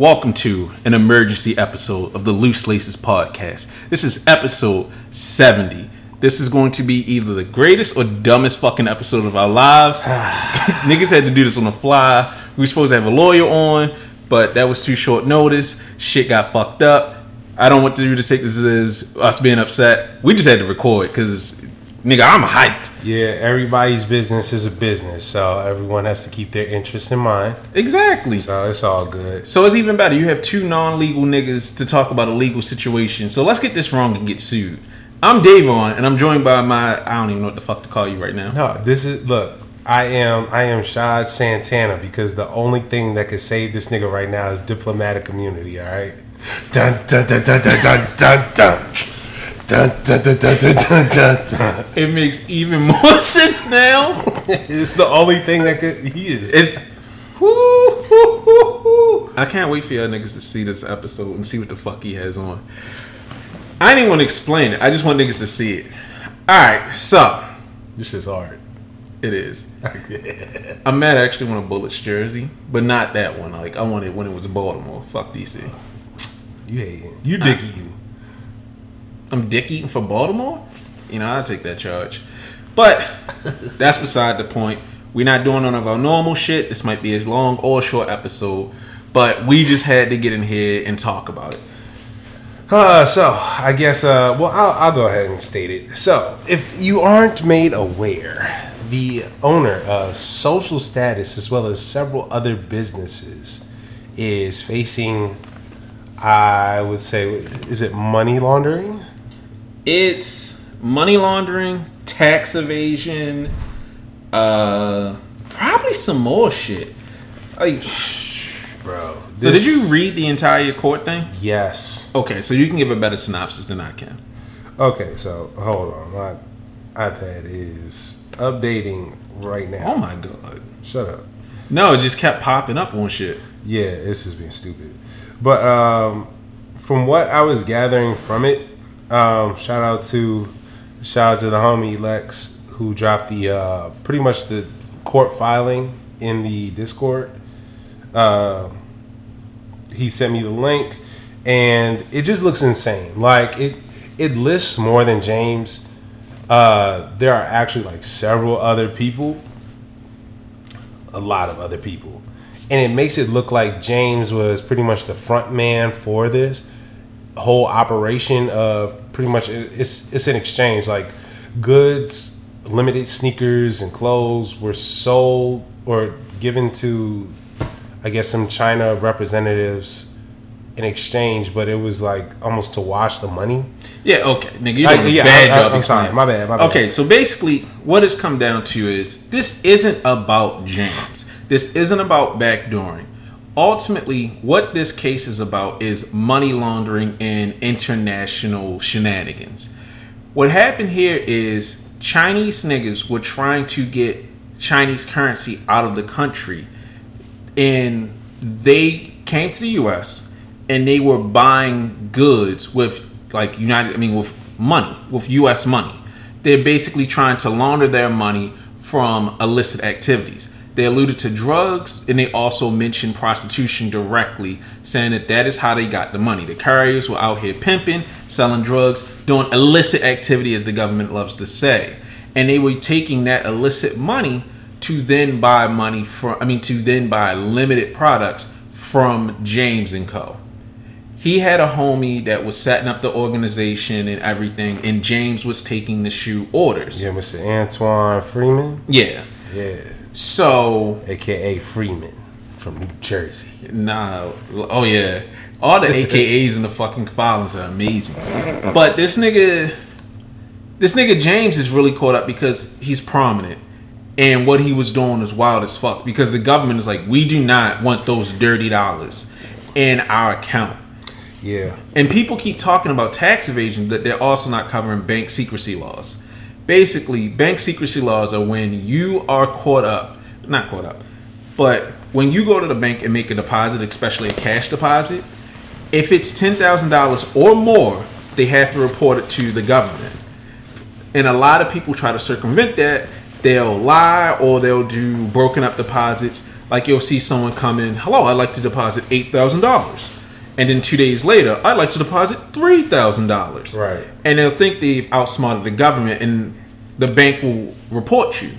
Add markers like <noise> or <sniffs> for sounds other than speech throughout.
Welcome to an emergency episode of the Loose Laces podcast. This is episode 70. This is going to be either the greatest or dumbest fucking episode of our lives. <sighs> <laughs> Niggas had to do this on the fly. We were supposed to have a lawyer on, but that was too short notice. Shit got fucked up. I don't want you to take this as us being upset. We just had to record because, nigga, I'm hyped. Yeah, everybody's business is a business, so everyone has to keep their interests in mind. Exactly. So it's all good. So it's even better. You have two non-legal niggas to talk about a legal situation. So let's get this wrong and get sued. I'm Davon, and I'm joined by my I don't even know what the fuck to call you right now. No, this is look. I am I am Shad Santana because the only thing that could save this nigga right now is diplomatic immunity. All right. Dun dun dun dun dun dun dun dun. Dun, dun, dun, dun, dun, dun, dun, dun. It makes even more <laughs> sense now. It's the only thing that could. He is. It's whoo, whoo, whoo, whoo. I can't wait for y'all niggas to see this episode and see what the fuck he has on. I didn't want to explain it. I just want niggas to see it. All right, so This is hard. it is. I'm mad. I actually want a Bullets jersey, but not that one. Like I wanted when it was Baltimore. Fuck DC. You hating. You dick eating. I'm dick eating for Baltimore. You know, I'll take that charge. But that's beside the point. We're not doing none of our normal shit. This might be a long or short episode, but we just had to get in here and talk about it. Uh, so I guess uh, well I'll, I'll go ahead and state it. So if you aren't made aware, the owner of Social Status as well as several other businesses is facing, I would say, is it money laundering? It's money laundering, tax evasion, uh, probably some more shit. Like, Bro. so did you read the entire court thing? Yes. Okay, so you can give a better synopsis than I can. Okay, so hold on. My iPad is updating right now. Oh my god. Shut up. No, it just kept popping up on shit. Yeah, it's just being stupid. But um, from what I was gathering from it, um, shout out to shout out to the homie Lex who dropped the uh, pretty much the court filing in the Discord. Uh, he sent me the link, and it just looks insane. Like it, it lists more than James. Uh, there are actually like several other people a lot of other people. And it makes it look like James was pretty much the front man for this whole operation of pretty much it's it's an exchange like goods, limited sneakers and clothes were sold or given to I guess some China representatives in exchange, but it was like almost to wash the money. Yeah, okay, nigga, you I- yeah, bad I- job. I'm sorry, my bad, my bad. Okay, so basically, what it's come down to is this isn't about James. This isn't about backdooring. Ultimately, what this case is about is money laundering and international shenanigans. What happened here is Chinese niggas were trying to get Chinese currency out of the country and they came to the US and they were buying goods with like United I mean with money, with US money. They're basically trying to launder their money from illicit activities. They alluded to drugs and they also mentioned prostitution directly, saying that that is how they got the money. The carriers were out here pimping, selling drugs, doing illicit activity, as the government loves to say. And they were taking that illicit money to then buy money from I mean to then buy limited products from James and Co. He had a homie that was setting up the organization and everything, and James was taking the shoe orders. Yeah, Mr. Antoine Freeman. Yeah. Yeah. So AKA Freeman from New Jersey. nah, oh yeah, all the AKAs in the fucking filings are amazing. But this nigga, this nigga James is really caught up because he's prominent, and what he was doing is wild as fuck. Because the government is like, we do not want those dirty dollars in our account. Yeah. And people keep talking about tax evasion, that they're also not covering bank secrecy laws. Basically, bank secrecy laws are when you are caught up, not caught up, but when you go to the bank and make a deposit, especially a cash deposit, if it's $10,000 or more, they have to report it to the government. And a lot of people try to circumvent that. They'll lie or they'll do broken up deposits. Like you'll see someone come in, hello, I'd like to deposit eight thousand dollars. And then two days later, I'd like to deposit three thousand dollars. Right. And they'll think they've outsmarted the government and the bank will report you.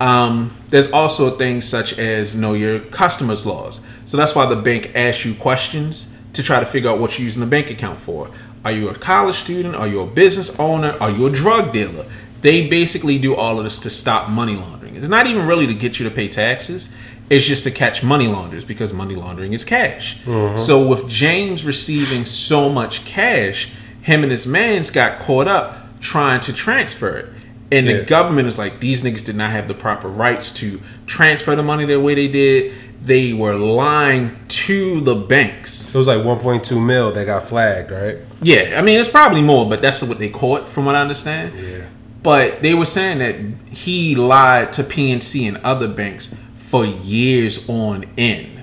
Um, there's also things such as know your customers laws. So that's why the bank asks you questions to try to figure out what you're using the bank account for. Are you a college student? Are you a business owner? Are you a drug dealer? They basically do all of this to stop money laundering. It's not even really to get you to pay taxes. It's just to catch money launderers because money laundering is cash. Mm-hmm. So with James receiving so much cash, him and his mans got caught up trying to transfer it. And Yeah. the government is like, these niggas did not have the proper rights to transfer the money the way they did. They were lying to the banks. It was like 1.2 mil that got flagged, right? Yeah, I mean, it's probably more, but that's what they caught, from what I understand. Yeah. But they were saying that he lied to PNC and other banks for years on end.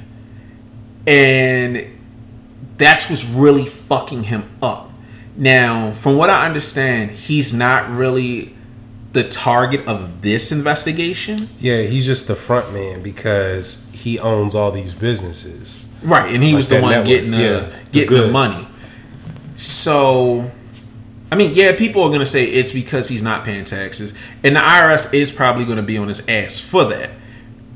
And that's what's really fucking him up. Now, from what I understand, he's not really the target of this investigation. Yeah, he's just the front man because he owns all these businesses. Right, and he Like was the one network, getting the yeah, getting the goods. money. So, I mean, yeah, people are gonna say it's because he's not paying taxes, and the IRS is probably gonna be on his ass for that.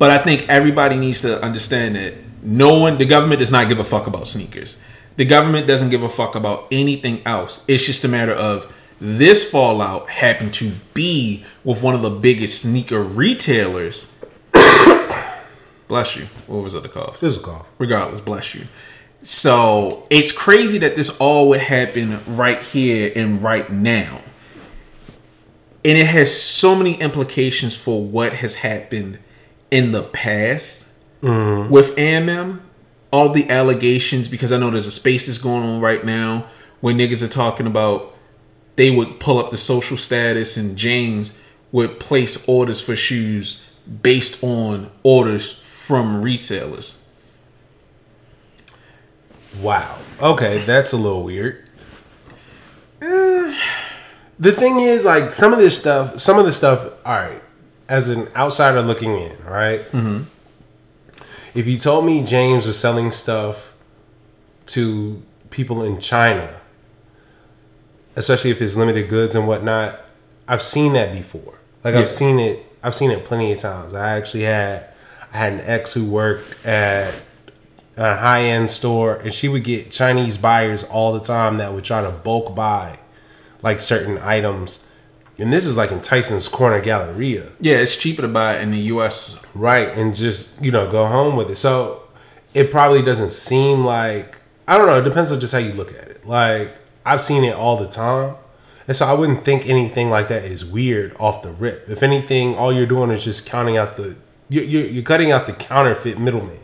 But I think everybody needs to understand that no one, the government does not give a fuck about sneakers. The government doesn't give a fuck about anything else. It's just a matter of this fallout happened to be with one of the biggest sneaker retailers. <coughs> Bless you. What was the cough? Physical. regardless bless you so it's crazy that this all would happen right here and right now and it has so many implications for what has happened in the past with AMM all the allegations because I know there's a spaces going on right now where niggas are talking about they would pull up the social status and James would place orders for shoes based on orders from retailers Wow. Okay, that's a little weird. Eh, The thing is, like, some of this stuff, some of the stuff, all right, as an outsider looking in, right? Mm-hmm. If you told me James was selling stuff to people in China, especially if it's limited goods and whatnot, I've seen that before. Like, Yeah. I've seen it, I've seen it plenty of times. I actually had, I had an ex who worked at a high end store, and she would get Chinese buyers all the time that would try to bulk buy like certain items. And this is like in Tyson's Corner Galleria, Yeah, it's cheaper to buy in the U.S. right? And just you know go home with it. So it probably doesn't seem like I don't know. It depends on just how you look at it. Like I've seen it all the time, and so I wouldn't think anything like that is weird off the rip. If anything, all you're doing is just counting out the you're, you're, you're cutting out the counterfeit middleman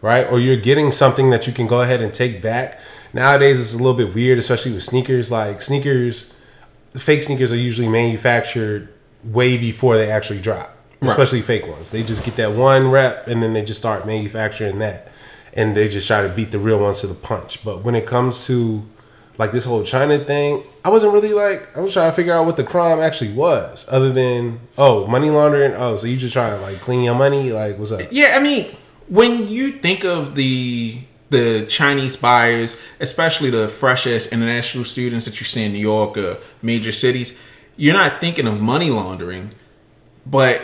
right? Or you're getting something that you can go ahead and take back. Nowadays, it's a little bit weird, especially with sneakers. Like sneakers, fake sneakers are usually manufactured way before they actually drop, Right. especially fake ones. They just get that one rep and then they just start manufacturing that, and they just try to beat the real ones to the punch. But when it comes to like this whole China thing, I wasn't really like I was trying to figure out what the crime actually was, other than oh money laundering. Oh, so you just trying to like clean your money? Like what's up? Yeah, I mean, when you think of the the Chinese buyers, especially the fresh ass international students that you see in New York or major cities, you're not thinking of money laundering. But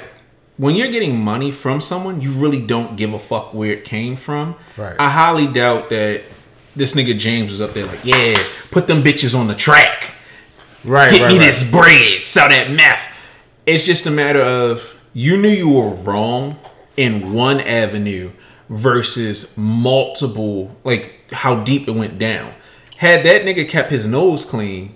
when you're getting money from someone, you really don't give a fuck where it came from. Right. I highly doubt that this nigga James was up there like, yeah, put them bitches on the track. Right, Get right, me right. this bread, sell that meth. It's just a matter of you knew you were wrong in one avenue versus multiple, like how deep it went down. Had that nigga kept his nose clean,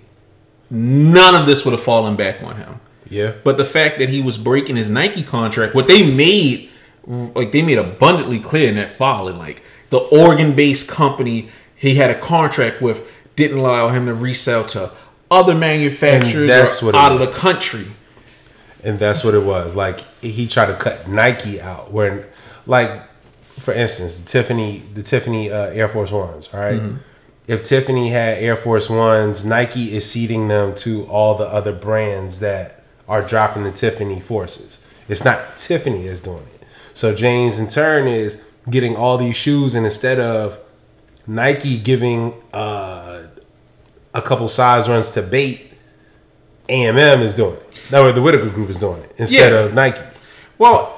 none of this would have fallen back on him. Yeah. But the fact that he was breaking his Nike contract, what they made, like they made abundantly clear in that filing, like the Oregon-based company he had a contract with didn't allow him to resell to other manufacturers that's what out of the country. And that's what it was. Like he tried to cut Nike out. Where, like, for instance, the Tiffany, the Tiffany uh, Air Force Ones. All right? If Tiffany had Air Force Ones, Nike is seeding them to all the other brands that are dropping the Tiffany forces. It's not Tiffany that's doing it. So James in turn is getting all these shoes, and instead of Nike giving uh, a couple size runs to bait, AMM is doing it. No, the Whitaker Group is doing it instead Yeah. of Nike. Well,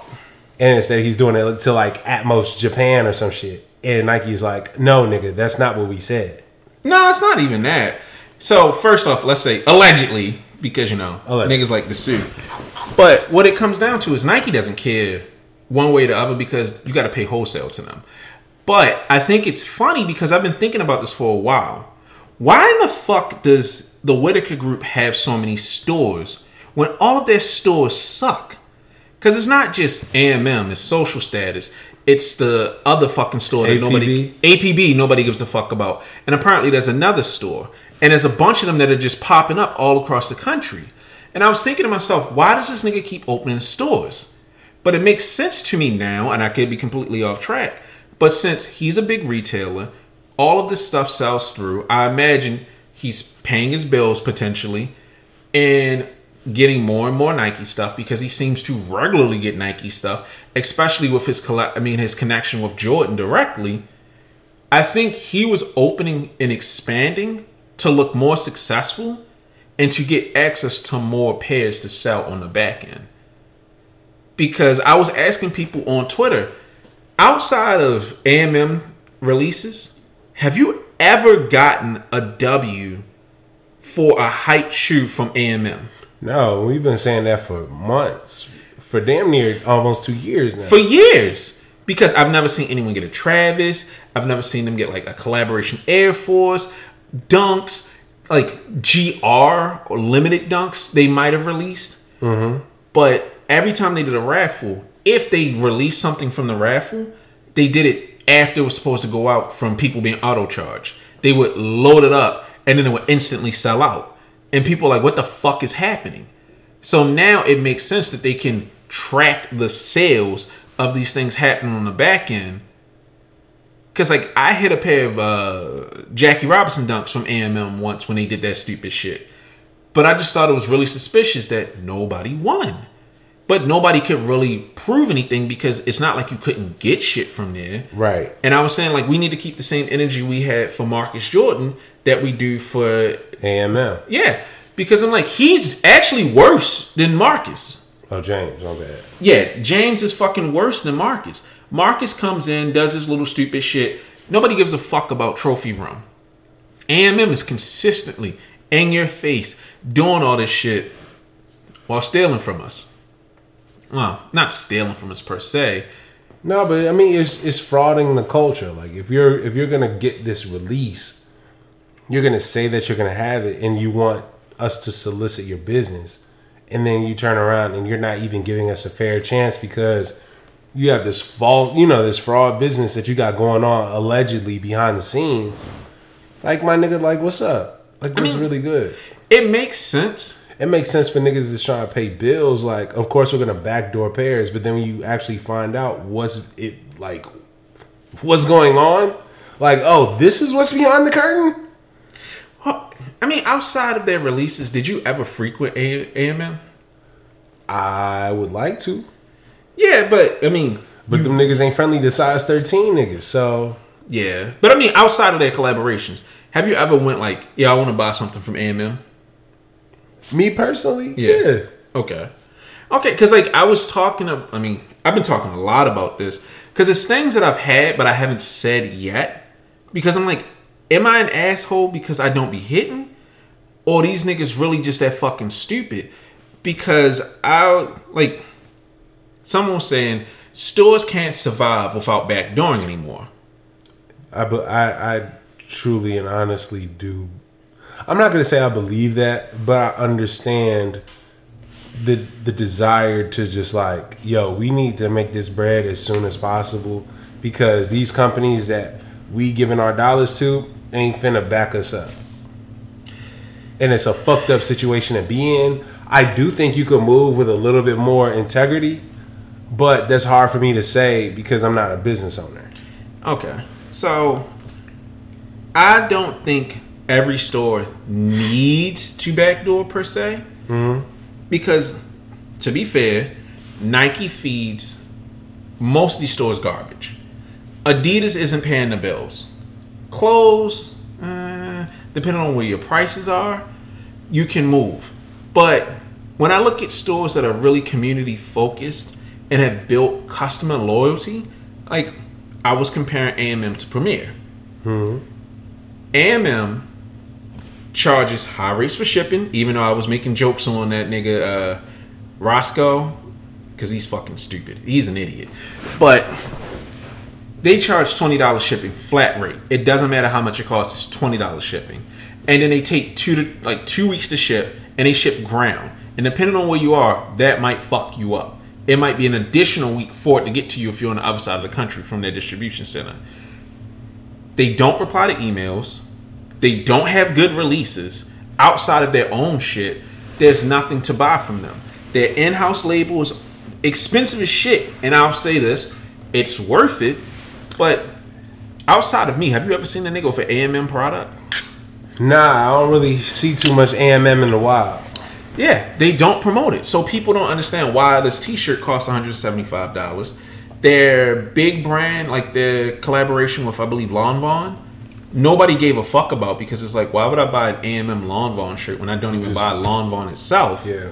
And instead, he's doing it to like atmos Japan or some shit. And Nike's like, no, nigga, that's not what we said. no, it's not even that. So first off, let's say allegedly, because you know Allegedly. niggas like to sue. But what it comes down to is Nike doesn't care one way or the other because you got to pay wholesale to them. But I think it's funny because I've been thinking about this for a while. Why in the fuck does the Whitaker Group have so many stores when all of their stores suck? Because it's not just AMM, it's social status. It's the other fucking store that nobody APB nobody gives a fuck about. And apparently there's another store. And there's a bunch of them that are just popping up all across the country. And I was thinking to myself, why does this nigga keep opening stores? But it makes sense to me now, and I could be completely off track. But since he's a big retailer, all of this stuff sells through. I imagine he's paying his bills potentially and getting more and more Nike stuff because he seems to regularly get Nike stuff, especially with his colla- I mean his connection with Jordan directly. I think he was opening and expanding to look more successful and to get access to more pairs to sell on the back end. Because I was asking people on Twitter, outside of AMM releases, have you ever gotten a W for a hype shoe from AMM? No, we've been saying that for months, for damn near almost two years now. for years because I've never seen anyone get a Travis. I've never seen them get like a collaboration Air Force, Dunks, like GR or limited Dunks they might have released. Mm-hmm. But every time they did a raffle, if they released something from the raffle, they did it after it was supposed to go out from people being auto charged. They would load it up and then it would instantly sell out. And people are like, what the fuck is happening? So now it makes sense that they can track the sales of these things happening on the back end. Cause like I hit a pair of uh, Jackie Robinson dunks from AMM once when they did that stupid shit, but I just thought it was really suspicious that nobody won. But nobody could really prove anything because it's not like you couldn't get shit from there. right. And I was saying like we need to keep the same energy we had for Marcus Jordan that we do for AMM. yeah, because I'm like he's actually worse than Marcus. Oh, James, my bad. Yeah, James is fucking worse than Marcus. Marcus comes in, does his little stupid shit. Nobody gives a fuck about trophy room. AMM is consistently in your face doing all this shit while stealing from us. Well, not stealing from us per se. No, but I mean, it's it's frauding the culture. Like if you're if you're gonna get this release, you're gonna say that you're gonna have it, and you want us to solicit your business, and then you turn around and you're not even giving us a fair chance because you have this fault, you know, this fraud business that you got going on allegedly behind the scenes. Like my nigga, like what's up? Like what's mean- really good? It makes sense. it makes sense for niggas that's trying to pay bills. Like, of course, we're gonna backdoor pairs, but then when you actually find out what's it like, what's going on, like, oh, this is what's behind the curtain. I mean, outside of their releases, did you ever frequent A- AMM? I would like to, Yeah, but I mean, but them niggas ain't friendly to size thirteen niggas. So yeah. But I mean, outside of their collaborations, have you ever went like, yeah, I want to buy something from AMM? me personally, Yeah. yeah, Okay. Okay, because like I was talking, to, I mean, I've been talking a lot about this because it's things that I've had but I haven't said yet. Because I'm like, am I an asshole because I don't be hitting, or these niggas really just that fucking stupid? Because I like, someone saying stores can't survive without backdooring anymore. I, I, I truly and honestly do. I'm not gonna say I believe that, but I understand the the desire to just like, yo, we need to make this bread as soon as possible because these companies that we giving our dollars to ain't finna back us up. And it's a fucked up situation to be in. I do think you could move with a little bit more integrity, but that's hard for me to say because I'm not a business owner. Okay. So I don't think every store needs to backdoor per se. Mm-hmm. Because to be fair, Nike feeds most of these stores garbage. Adidas isn't paying the bills. Clothes, depending on where your prices are, you can move. But when I look at stores that are really community focused and have built customer loyalty, like I was comparing AMM to Premier. AMM charges high rates for shipping, even though I was making jokes on that nigga uh, Roscoe, because he's fucking stupid. He's an idiot. But they charge twenty dollars shipping flat rate. It doesn't matter how much it costs. It's twenty dollars shipping, and then they take two to like two weeks to ship, and they ship ground. And depending on where you are, that might fuck you up. It might be an additional week for it to get to you if you're on the other side of the country from their distribution center. They don't reply to emails. They don't have good releases outside of their own shit. There's nothing to buy from them. Their in-house label is expensive as shit, and I'll say this: it's worth it. But outside of me, have you ever seen a nigga for AMM product? Nah, I don't really see too much AMM in the wild. Yeah, they don't promote it, so people don't understand why this T-shirt costs one hundred seventy-five dollars. Their big brand, like their collaboration with, I believe, Lawn Vaughn, nobody gave a fuck about because it's like, why would I buy an AMM Lawn Vaughn shirt when I don't even buy Lawn Vaughn itself? Yeah.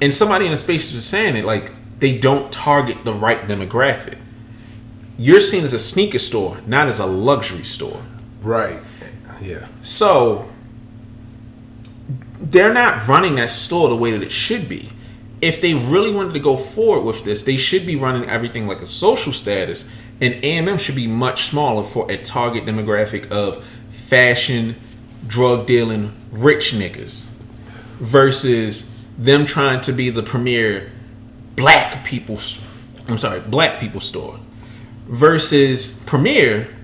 And somebody in the space was saying it like they don't target the right demographic. You're seen as a sneaker store, not as a luxury store. Right. Yeah. So they're not running that store the way that it should be. If they really wanted to go forward with this, they should be running everything like a social status, and AMM should be much smaller for a target demographic of fashion, drug dealing, rich niggas, versus them trying to be the premier black people. I'm sorry, black people store, versus Premier,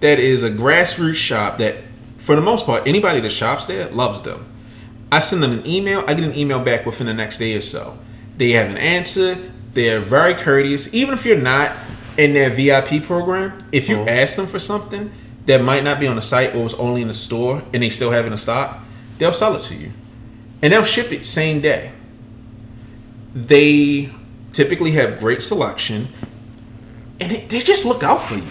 that is a grassroots shop that, for the most part, anybody that shops there loves them. I send them an email. I get an email back within the next day or so. They have an answer. They're very courteous. Even if you're not in their VIP program, if you uh-huh. ask them for something that might not be on the site or was only in the store and they still have it in stock, they'll sell it to you. And they'll ship it same day. They typically have great selection and they, they just look out for you.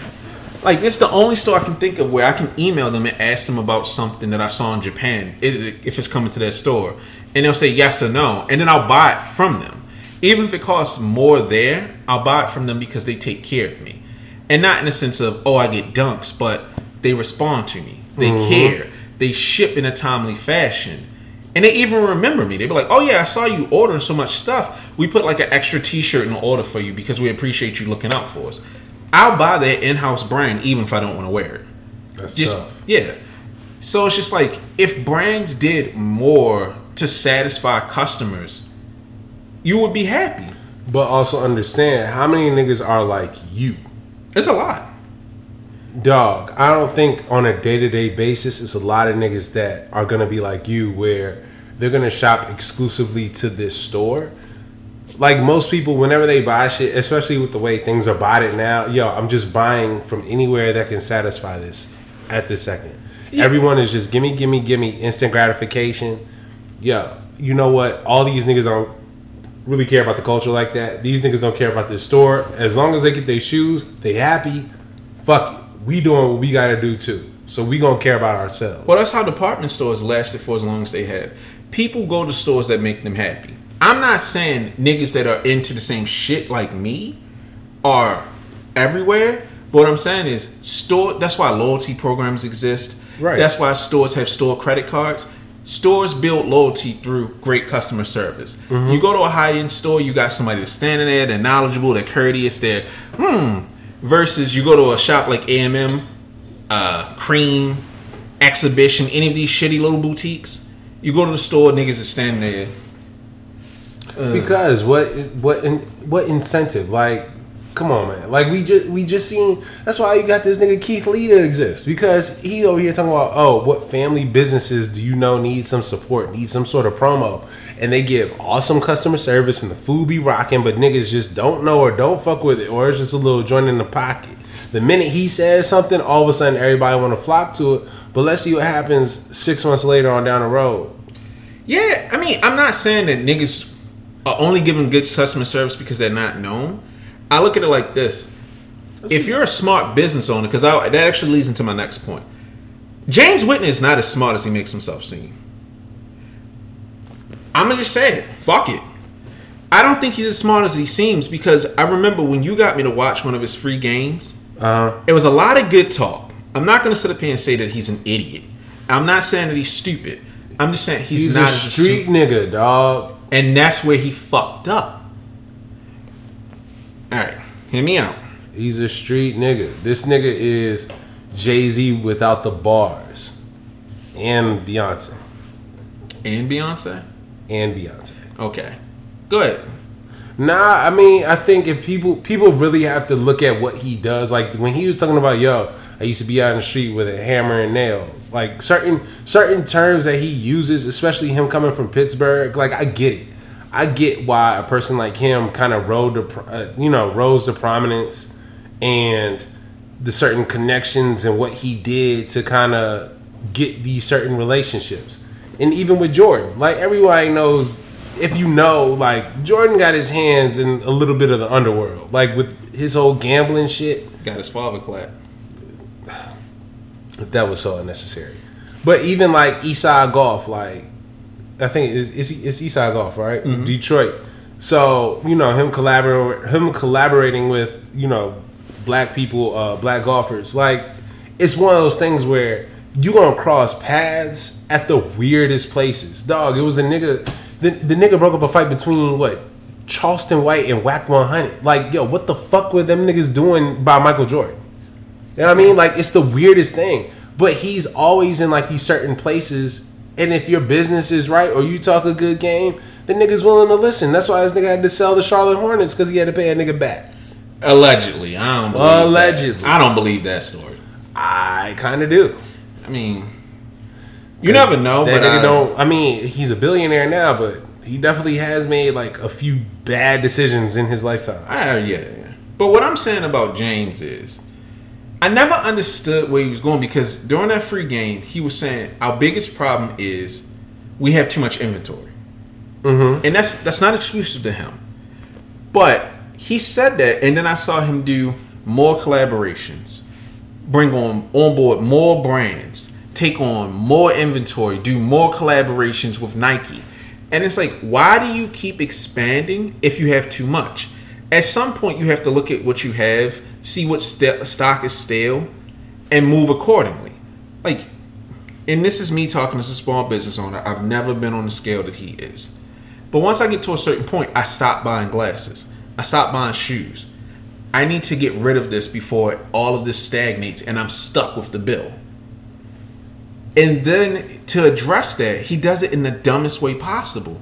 Like it's the only store I can think of where I can email them and ask them about something that I saw in Japan, if if it's coming to their store, and they'll say yes or no, and then I'll buy it from them. Even if it costs more there, I'll buy it from them because they take care of me, and not in the sense of oh I get dunks, but they respond to me, they mm-hmm. care, they ship in a timely fashion. And they even remember me. They'd be like, "Oh yeah, I saw you ordering so much stuff. We put like an extra T-shirt in the order for you because we appreciate you looking out for us." I'll buy their in-house brand even if I don't want to wear it. That's Just tough. yeah. So it's just like if brands did more to satisfy customers, you would be happy. But also understand how many niggas are like you. It's a lot. Dog, I don't think on a day to day basis, it's a lot of niggas that are gonna be like you, where they're gonna shop exclusively to this store. Like most people, whenever they buy shit, especially with the way things are bought it now, yo, I'm just buying from anywhere that can satisfy this at this second. Everyone is just gimme, gimme, gimme, instant gratification. Yo, you know what? All these niggas don't really care about the culture like that. These niggas don't care about this store. As long as they get their shoes, they happy. Fuck it. We doing what we gotta do too. So we gonna care about ourselves. Well, that's how department stores lasted for as long as they have. People go to stores that make them happy. I'm not saying niggas that are into the same shit like me are everywhere. But what I'm saying is store. That's why loyalty programs exist. Right. That's why stores have store credit cards. Stores build loyalty through great customer service. You go to a high end store, you got somebody that's standing there, they're knowledgeable, they're courteous, they're hmm. Versus you go to a shop like AMM, uh, Cream, Exhibition, any of these shitty little boutiques. You go to the store, niggas is standing there. Uh. Because what what in, what incentive? Like, come on, man. Like we just we just seen. That's why you got this nigga Keith Lee to exist because he over here talking about oh, what family businesses do you know need some support, need some sort of promo, and they give awesome customer service and the food be rocking, but niggas just don't know or don't fuck with it, or it's just a little joint in the pocket. The minute he says something, all of a sudden everybody want to flock to it. But let's see what happens six months later on down the road. Yeah, I mean, I'm not saying that niggas are only giving good customer service because they're not known. I look at it like this: if you're a smart business owner, because that actually leads into my next point. James Whitner is not as smart as he makes himself seem. I'm gonna just say it. Fuck it. I don't think he's as smart as he seems because I remember when you got me to watch one of his free games. Uh, It was a lot of good talk. I'm not gonna sit up here and say that he's an idiot. I'm not saying that he's stupid. I'm just saying he's, he's not a street nigga, dog. and that's where he fucked up. All right, hear me out. He's a street nigga. This nigga is Jay Z without the bars, and Beyonce, And Beyonce. and Beyonce. Okay, go ahead. Nah, I mean, I think if people people really have to look at what he does, like when he was talking about, yo, I used to be out in the street with a hammer and nail, like certain certain terms that he uses, especially him coming from Pittsburgh, like I get it. I get why a person like him kind of rode to, uh, you know, rose to prominence, and the certain connections and what he did to kind of get these certain relationships. And even with Jordan, like everybody knows, if you know, like Jordan got his hands in a little bit of the underworld, like with his whole gambling shit. Got his father clap. That was so unnecessary. But even like Eastside Golf, like I think it's, it's, it's Eastside Golf, right? Detroit. So you know him collaborating, him collaborating with you know black people, uh, black golfers. Like it's one of those things where you gonna cross paths at the weirdest places. Dog, it was a nigga. The, the nigga broke up a fight between what Charleston White and Wack 100. Like yo, what the fuck were them niggas doing by Michael Jordan? You know what I mean? Like it's the weirdest thing. But he's always in like these certain places, and if your business is right or you talk a good game, the nigga's willing to listen. That's why this nigga had to sell the Charlotte Hornets because he had to pay a nigga back. Allegedly, I don't. Believe Allegedly. that. I don't believe that story. I kind of do. I mean, you never know. That But nigga I, don't. I mean, he's a billionaire now, but he definitely has made like a few bad decisions in his lifetime. I, yeah, yeah. But what I'm saying about James is, I never understood where he was going because during that free game, he was saying our biggest problem is we have too much inventory, mm-hmm. and that's that's not exclusive to him. But he said that, and then I saw him do more collaborations, bring on on board more brands, take on more inventory, do more collaborations with Nike. And it's like, why do you keep expanding if you have too much? At some point, you have to look at what you have, see what st- stock is stale, and move accordingly. Like, and this is me talking as a small business owner. I've never been on the scale that he is. But once I get to a certain point, I stop buying glasses. I stop buying shoes. I need to get rid of this before all of this stagnates and I'm stuck with the bill. And then to address that, he does it in the dumbest way possible.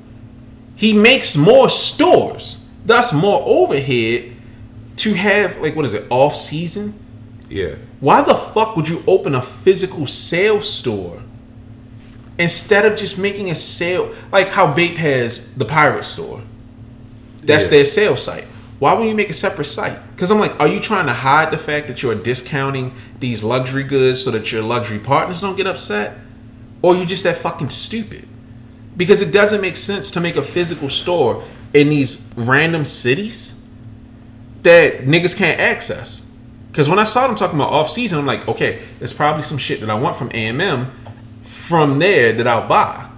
He makes more stores, thus more overhead to have like what is it, off season? Yeah. Why the fuck would you open a physical sales store instead of just making a sale like how Bape has the pirate store? That's Yeah. their sales site. Why would you make a separate site? Because I'm like, are you trying to hide the fact that you're discounting these luxury goods so that your luxury partners don't get upset? Or are you just that fucking stupid? Because it doesn't make sense to make a physical store in these random cities that niggas can't access. Because when I saw them talking about off season, I'm like, okay, there's probably some shit that I want from AMM from there that I'll buy.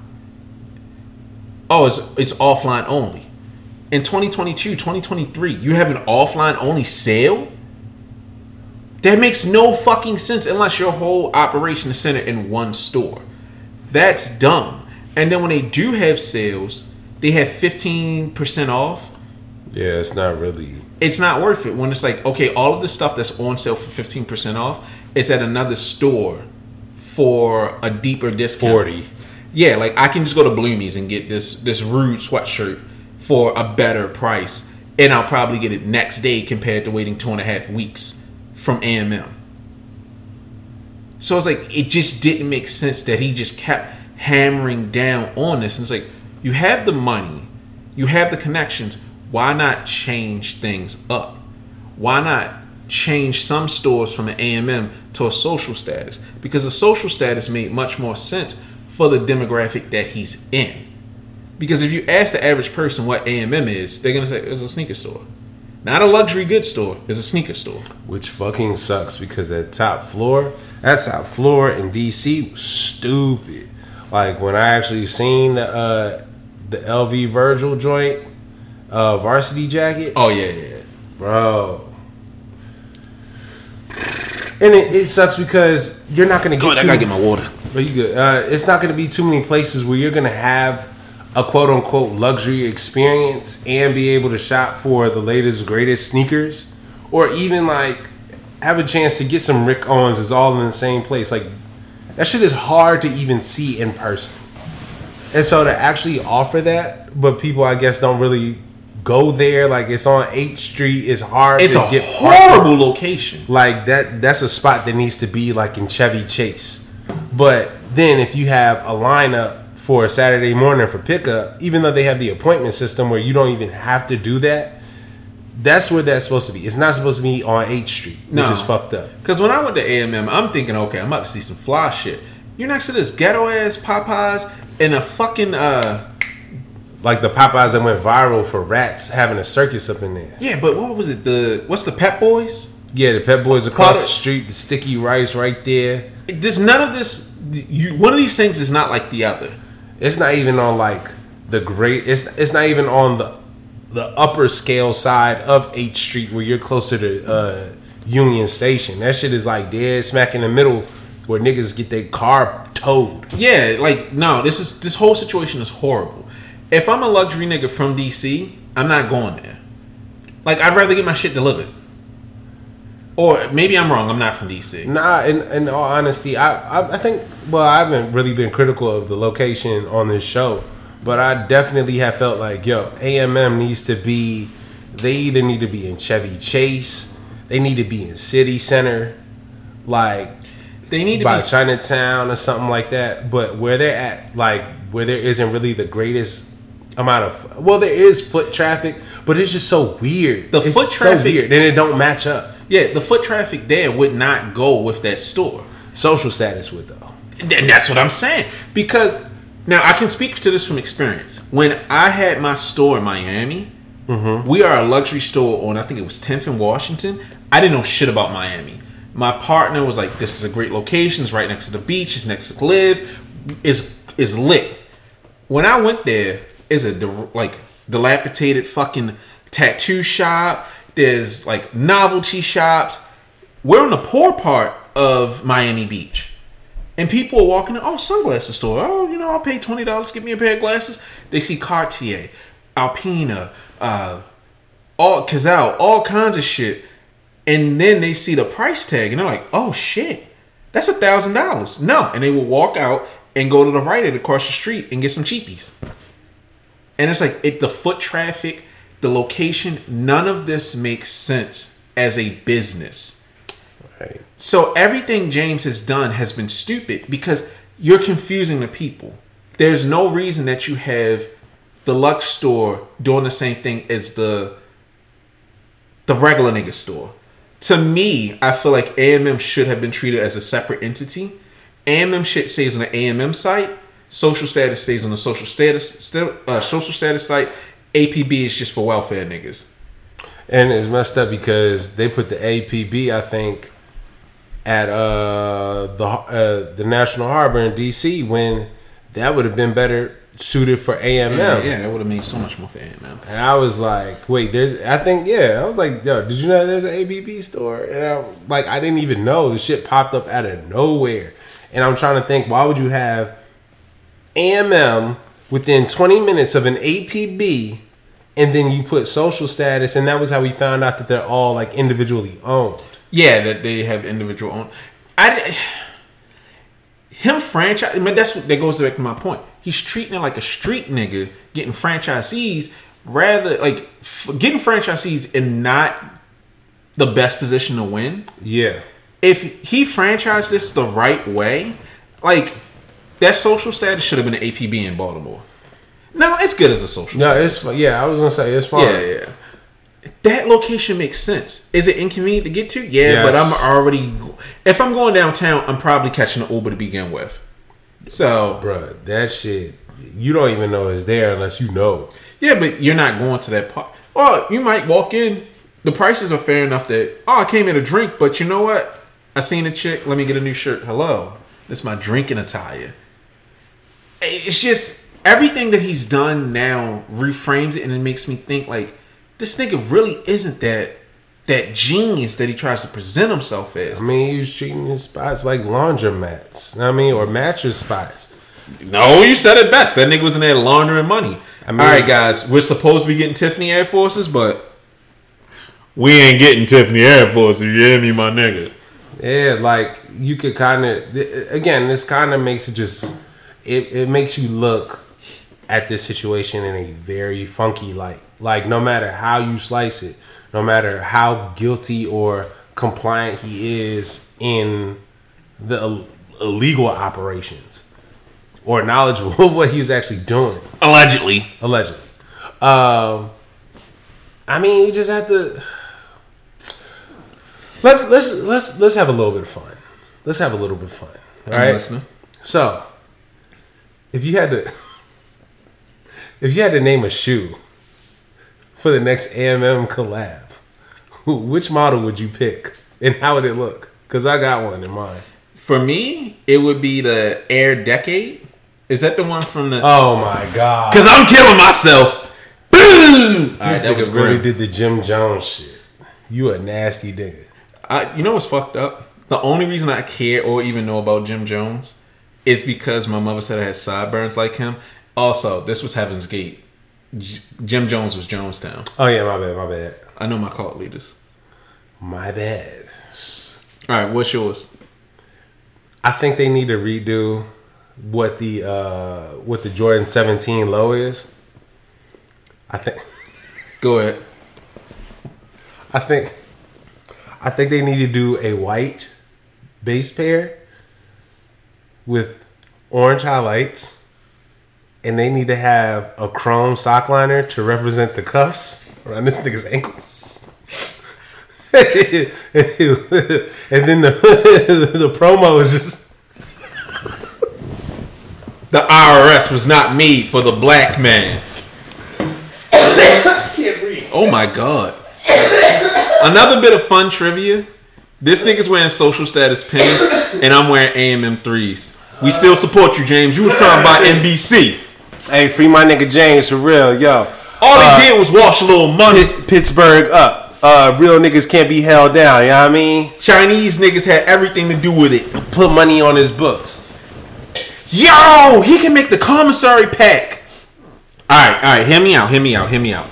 Oh, it's it's offline only. In 2022, 2023, you have an offline only sale? That makes no fucking sense unless your whole operation is centered in one store. That's dumb. And then when they do have sales, they have 15% off Yeah, it's not really. It's not worth it. When it's like okay all of the stuff that's on sale for 15% off is at another store for a deeper discount. 40. yeah like i can just go to bloomies and get this this Rhude sweatshirt for a better price and i'll probably get it next day compared to waiting two and a half weeks from amm so it's like it just didn't make sense that he just kept hammering down on this. And it's like you have the money you have the connections why not change things up why not change some stores from an AMM to a social status? Because a social status made much more sense for the demographic that he's in. Because if you ask the average person what AMM is, they're gonna say it's a sneaker store. Not a luxury goods store. It's a sneaker store. which fucking sucks because that top floor, that top floor in DC was stupid. Like when I actually seen the uh, the LV Virgil joint, uh, varsity jacket, Oh yeah, yeah. yeah. bro. And it, it sucks because you're not gonna Go get ahead, I gotta get my water. But you good. Uh, it's not gonna be too many places where you're gonna have a quote unquote luxury experience and be able to shop for the latest greatest sneakers, or even like have a chance to get some Rick Owens is all in the same place. Like that shit is hard to even see in person. And so to actually offer that, but people I guess don't really go there. Like it's on 8th Street. It's hard It's to a get horrible location. like that that's a spot that needs to be like in Chevy Chase. But then if you have a lineup for a Saturday morning for pickup, even though they have the appointment system where you don't even have to do that, that's where that's supposed to be. It's not supposed to be on 8th Street, which is fucked up. Because when I went to AMM, I'm thinking, okay, I'm about to see some fly shit. You're next to this ghetto ass Popeyes and a fucking uh Like the Popeyes that went viral for rats having a circus up in there. yeah, but what was it? The what's the Pep Boys? Yeah, the Pep Boys across the street, the sticky rice right there. There's none of this. You one of these things is not like the other. It's not even on like the great. It's it's not even on the the upper scale side of H Street where you're closer to uh, Union Station. That shit is like dead smack in the middle where niggas get their car towed. Yeah, like no, this is this whole situation is horrible. If I'm a luxury nigga from DC, I'm not going there. Like I'd rather get my shit delivered. Or maybe I'm wrong. I'm not from DC. Nah, in, in all honesty, I, I I think well, I haven't really been critical of the location on this show, but I definitely have felt like yo, AMM needs to be. They either need to be in Chevy Chase, they need to be in City Center, like They need to by be Chinatown or something like that. But where they're at, like where there isn't really the greatest amount of well, there is foot traffic, but it's just so weird. The It's foot so traffic- weird, and it don't match up. Yeah, the foot traffic there would not go with that store. Social status would though. And that's what I'm saying. Because now I can speak to this from experience. When I had my store in Miami, mm-hmm. we are a luxury store on I think it was 10th and Washington. I didn't know shit about Miami. My partner was like, "This is a great location. It's right next to the beach. It's next to Live. is is lit." When I went there, is a like dilapidated fucking tattoo shop. There's like novelty shops. We're in the poor part of Miami Beach. And people are walking in, oh, sunglasses store. Oh, you know, I'll pay twenty dollars, give me a pair of glasses. They see Cartier, Alpina, uh, all Cazal, all kinds of shit. And then they see the price tag and they're like, oh shit, that's a thousand dollars. No. And they will walk out and go to the right across the street and get some cheapies. And it's like it the foot traffic, the location, none of this makes sense as a business. Right. So everything James has done has been stupid because you're confusing the people. There's no reason that you have the Lux store doing the same thing as the the regular nigga store. To me, I feel like AMM should have been treated as a separate entity. AMM shit stays on the AMM site. Social status stays on the social status still uh, social status site. APB is just for welfare niggas. And it's messed up because they put the APB, I think, at uh, the uh, the National Harbor in DC when that would have been better suited for AMM. Yeah, yeah, that would have made so much more for AMM. And I was like, wait, there's, I think, yeah, I was like, yo, did you know there's an APB store? And I, like, I didn't even know the shit popped up out of nowhere. And I'm trying to think, why would you have AMM within 20 minutes of an APB and then you put social status? And that was how we found out that they're all like individually owned. Yeah, that they have individual own. I him franchise. I mean, that's what that goes back to my point. He's treating it like a street nigga, getting franchisees rather like getting franchisees in not the best position to win. Yeah. If he franchised this the right way, like that social status should have been an APB in Baltimore. No, it's good as a social. No, status. it's, yeah, I was going to say, it's fine. Yeah, yeah. That location makes sense. Is it inconvenient to get to? Yeah, but I'm already. If I'm going downtown, I'm probably catching an Uber to begin with. So Bruh, that shit, you don't even know it's there unless you know. yeah, but you're not going to that part. Well, you might walk in, the prices are fair enough that oh I came here to drink, but you know what? I seen a chick. Let me get a new shirt. Hello, this is my drinking attire. It's just everything that he's done now reframes it, and it makes me think like this nigga really isn't that that genius that he tries to present himself as. I mean, he was treating his spots like laundromats. you know what I mean, or mattress spots. No, you said it best. That nigga was in there laundering money. I mean- All right, guys, we're supposed to be getting Tiffany Air Forces, but we ain't getting Tiffany Air Forces. You hear me, my nigga? Yeah, like you could kind of again, this kind of makes it just it it makes you look at this situation in a very funky light. Like no matter how you slice it, no matter how guilty or compliant he is in the Ill- illegal operations or knowledgeable <laughs> of what he was actually doing Allegedly. allegedly. Um, I mean, you just have to let's let's let's let's have a little bit of fun. Let's have a little bit of fun. All right. So, if you had to, if you had to name a shoe for the next AMM collab, which model would you pick, and how would it look? Because I got one in mind. For me, it would be the Air Decade. Is that the one from the? Oh my god! Because I'm killing myself. Boom! Right, this nigga really did the Jim Jones shit. You a nasty nigga. I, you know what's fucked up? The only reason I care or even know about Jim Jones is because my mother said I had sideburns like him. Also, this was Heaven's Gate. J- Jim Jones was Jonestown. Oh yeah, my bad, my bad, I know my cult leaders. my bad. All right, what's yours? I think they need to redo what the uh what the Jordan 17 low is. I think <laughs> Go ahead. I think I think they need to do a white base pair with orange highlights and they need to have a chrome sock liner to represent the cuffs around this nigga's ankles. <laughs> and then the <laughs> the promo is just The IRS was not made for the black man. <coughs> Oh my god. Another bit of fun trivia. This nigga's wearing social status pins, and I'm wearing AMM threes. We still support you, James. You was trying to buy NBC. Hey, free my nigga James for real, yo. All Uh, he did was wash a little money. Pit- Pittsburgh up. Uh, real niggas can't be held down. You know what I mean? Chinese niggas had everything to do with it. Put money on his books. Yo, he can make the commissary pack. All right, all right. Hear me out. Hear me out. Hear me out.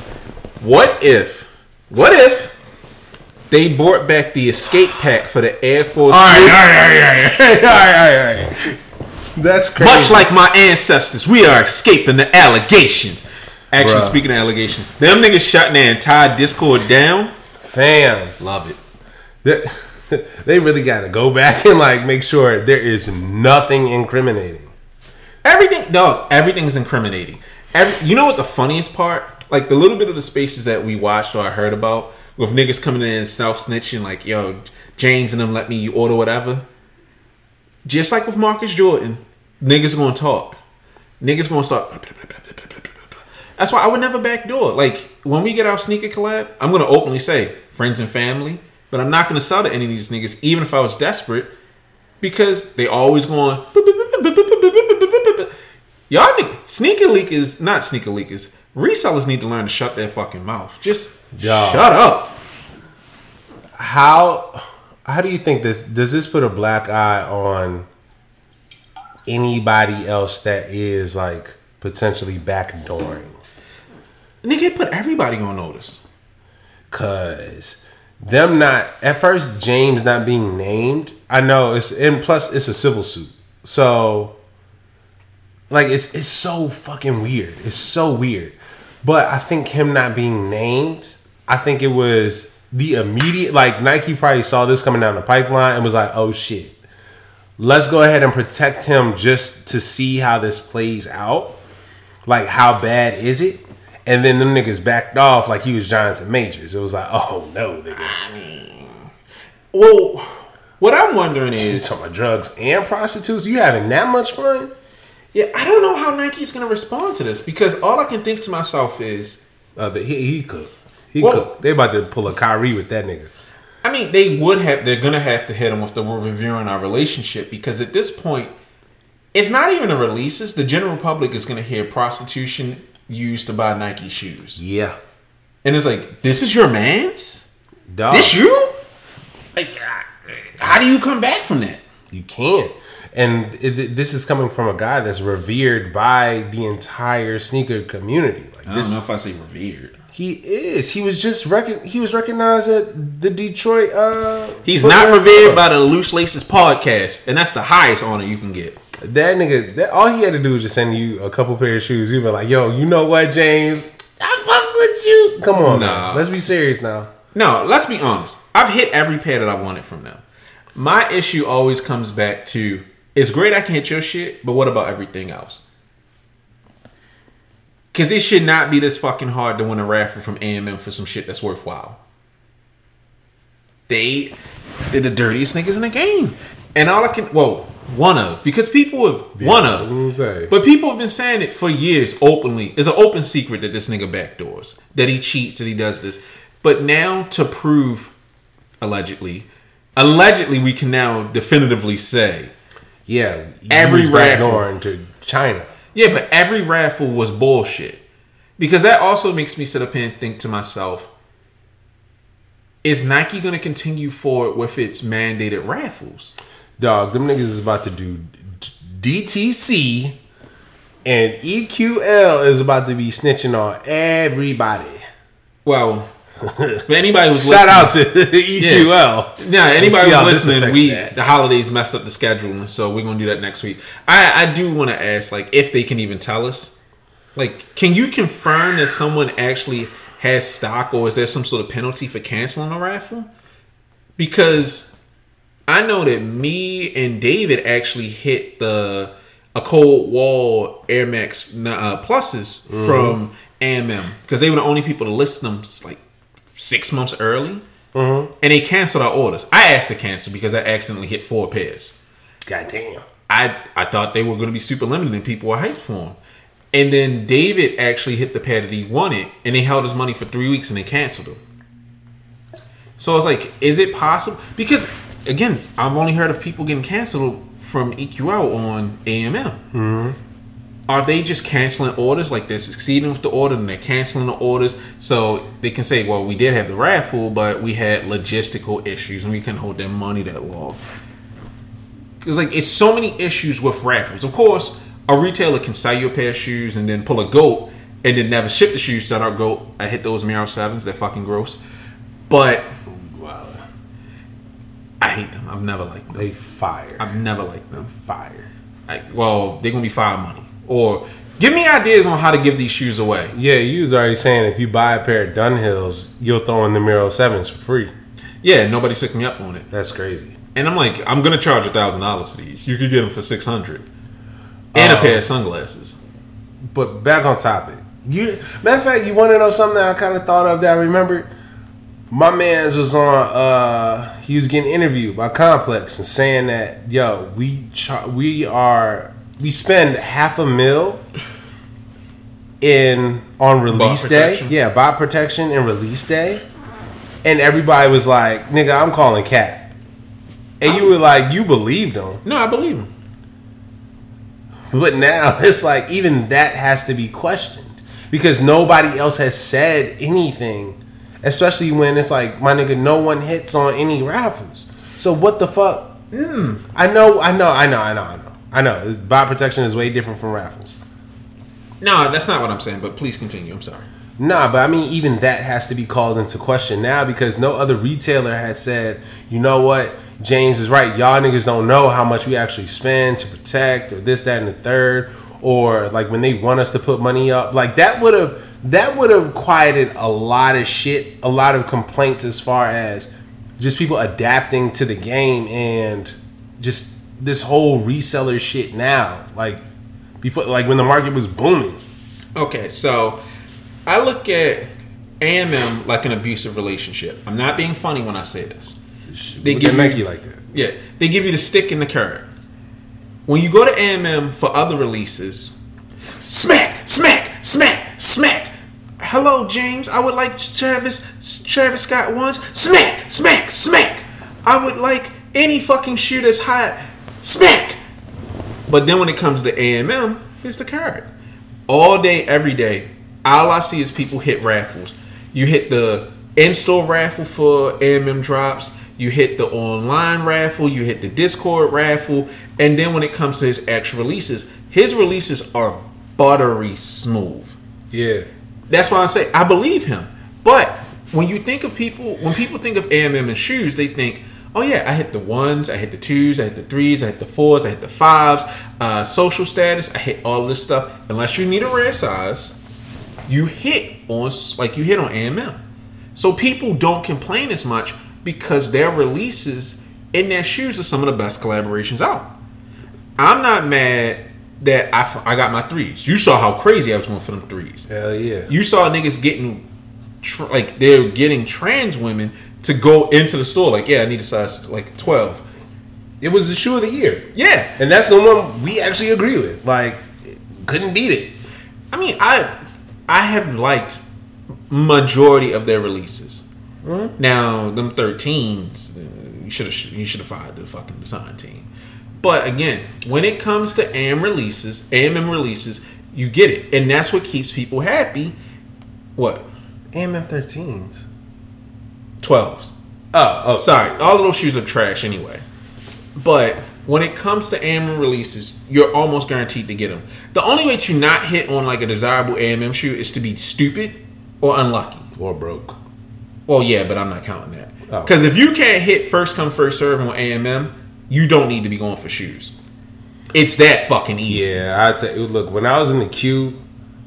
What if? What if they brought back the escape pack for the Air Force? All right, all right, all right, <laughs> all right, all right, all right. That's crazy. Much like my ancestors, we are escaping the allegations. Actually, Bruh. speaking of allegations, them niggas shutting their entire Discord down. fam. Love it. They, <laughs> they really got to go back and like make sure there is nothing incriminating. Everything, dog. Everything is incriminating. Every, you know what the funniest part? Like the little bit of the spaces that we watched or I heard about with niggas coming in and self snitching, like yo, James and them let me order whatever. Just like with Marcus Jordan, niggas gonna talk. Niggas gonna start. That's why I would never backdoor. Like when we get our sneaker collab, I'm gonna openly say friends and family, but I'm not gonna sell to any of these niggas, even if I was desperate, because they always going. Y'all nigga, sneaker leakers, not sneaker leakers, resellers need to learn to shut their fucking mouth. Just Shut up. How how do you think this does this put a black eye on anybody else that is like potentially backdooring? Nigga, put everybody on notice. Cause them not at first James not being named. I know it's and plus it's a civil suit. So like it's it's so fucking weird. It's so weird. But I think him not being named, I think it was the immediate like Nike probably saw this coming down the pipeline and was like, oh shit. Let's go ahead and protect him just to see how this plays out. Like how bad is it? And then them niggas backed off like he was Jonathan Majors. It was like, oh no, nigga. I mean, Well, what I'm wondering is You is, talking about drugs and prostitutes? You having that much fun? yeah, I don't know how Nike's gonna respond to this because all I can think to myself is, Uh, the, he, he could. He Well- cook. They about to pull a Kyrie with that nigga. I mean, they would have. They're gonna have to hit him if they were reviewing our relationship because at this point, it's not even the releases. The general public is gonna hear prostitution used to buy Nike shoes, Yeah, and it's like, this is your man's. dog. This you? Like, how do you come back from that? You can't. And it, this is coming from a guy that's revered by the entire sneaker community. Like I this, don't know if I say revered. He is. He was just recon- He was recognized at the Detroit. Uh, He's not revered by the Loose Laces podcast, and that's the highest honor you can get. that nigga. That, all he had to do was just send you a couple pair of shoes. You'd be like, "Yo, you know what, James? I fuck with you." Come on, Nah. man. Let's be serious now. No, let's be honest. I've hit every pair that I wanted from them. My issue always comes back to it's great I can hit your shit, but what about everything else? Because it should not be this fucking hard to win a raffle from AMM for some shit that's worthwhile. They, they're the dirtiest niggas in the game. And all I can, well, one of, because people have, one of, but people have been saying it for years openly. It's an open secret that this nigga backdoors, that he cheats, that he does this. But now to prove, allegedly, allegedly, we can now definitively say, Yeah, Every raffle. to China. Yeah, but every raffle was bullshit. Because that also makes me sit up here and think to myself, is Nike going to continue forward with its mandated raffles? Dog, them niggas is about to do DTC, and EQL is about to be snitching on everybody. Well, <laughs> for anybody who's Shout out to <laughs> EQL. Yeah, We'll anybody who's listening, we that. the holidays messed up the schedule, so we're gonna do that next week. I I do want to ask, like, if they can even tell us, like, can you confirm that someone actually has stock, or is there some sort of penalty for canceling a raffle? Because I know that me and David actually hit the a cold wall Air Max uh, pluses Mm-hmm. from AMM because they were the only people to list them like six months early, Mm-hmm. and they canceled our orders. I asked to cancel because I accidentally hit four pairs. God damn. I I thought they were going to be super limited and people were hyped for them. And then David actually hit the pair that he wanted, and they held his money for three weeks and they canceled him. So I was like, is it possible? Because again, I've only heard of people getting canceled from EQL on AMM. Are they just canceling orders like they're succeeding with the order and they're canceling the orders so they can say, well, we did have the raffle, but we had logistical issues and we couldn't hold their money that long. Because like it's so many issues with raffles. Of course, a retailer can sell you a pair of shoes and then pull a goat and then never ship the shoes to our goat. I hit those Miro sevens. They're fucking gross. But I hate them. I've never liked them. They fire. I've never liked them. fire. I, well, they're gonna be fire money. Or give me ideas on how to give these shoes away. Yeah, you was already saying if you buy a pair of Dunhills, you'll throw in the Miro Sevens for free. Yeah, nobody took me up on it. That's crazy. And I'm like, I'm gonna charge a thousand dollars for these. You could get them for six hundred, and a Oh. pair of sunglasses. But back on topic. You matter of fact, you want to know something that I kind of thought of that I remembered. My man's was on. uh He was getting interviewed by Complex and saying that yo, we we are we spend half a mil in on release day. Yeah, bot protection and release day, and everybody was like, "Nigga, I'm calling cat," and you were like, "You believed him." No, I believe them. But now <laughs> it's like even that has to be questioned because nobody else has said anything, especially when it's like my nigga, no one hits on any raffles. So what the fuck? Hmm. I know, I know, I know, I know, I know, I know. Bot protection is way different from raffles. No, that's not what I'm saying. But please continue. I'm sorry. Nah, but I mean, even that has to be called into question now because no other retailer has said, you know what, James is right. Y'all niggas don't know how much we actually spend to protect or this, that, and the third. Or like when they want us to put money up, like that would have that would have quieted a lot of shit, a lot of complaints as far as just people adapting to the game and just this whole reseller shit now. Like before, like when the market was booming. Okay, so I look at AMM like an abusive relationship. I'm not being funny when I say this. They give at you- like that. Yeah, they give you the stick and the carrot. When you go to AMM for other releases, smack, smack, smack, smack. Hello, James. I would like Travis Travis Scott ones. Smack, smack, smack. I would like any fucking shoe that's hot. Smack. But then when it comes to AMM, it's the card. All day, every day. All I see is people hit raffles. You hit the in-store raffle for AMM drops. You hit the online raffle. You hit the Discord raffle. And then when it comes to his actual releases, his releases are buttery smooth. Yeah. That's why I say I believe him. But when you think of people, when people think of AMM and shoes, they think, oh yeah, I hit the ones, I hit the twos, I hit the threes, I hit the fours, I hit the fives, uh, social status, I hit all this stuff. Unless you need a rare size, you hit on like you hit on AMM. So people don't complain as much because their releases in their shoes are some of the best collaborations out. I'm not mad that I, I got my threes. You saw how crazy I was going for them threes. Hell yeah. You saw niggas getting tr- like they're getting trans women to go into the store like, yeah, I need a size like 12. It was the shoe of the year. Yeah. And that's the one we actually agree with. Like, couldn't beat it. I mean, I I have liked majority of their releases. Mm-hmm. Now, them 13s, uh, you should have you should have fired the fucking design team. But again, when it comes to AM releases, AMM releases, you get it, and that's what keeps people happy. What? AMM 13s. 12s. Oh, oh, Sorry, all of those shoes are trash anyway. But when it comes to AMM releases, you're almost guaranteed to get them. The only way to not hit on like a desirable AMM shoe is to be stupid or unlucky. Or broke. Well, yeah, but I'm not counting that. Oh. Because if you can't hit first come first serve on AMM, you don't need to be going for shoes. It's that fucking easy. Yeah, I'd say, look, when I was in the queue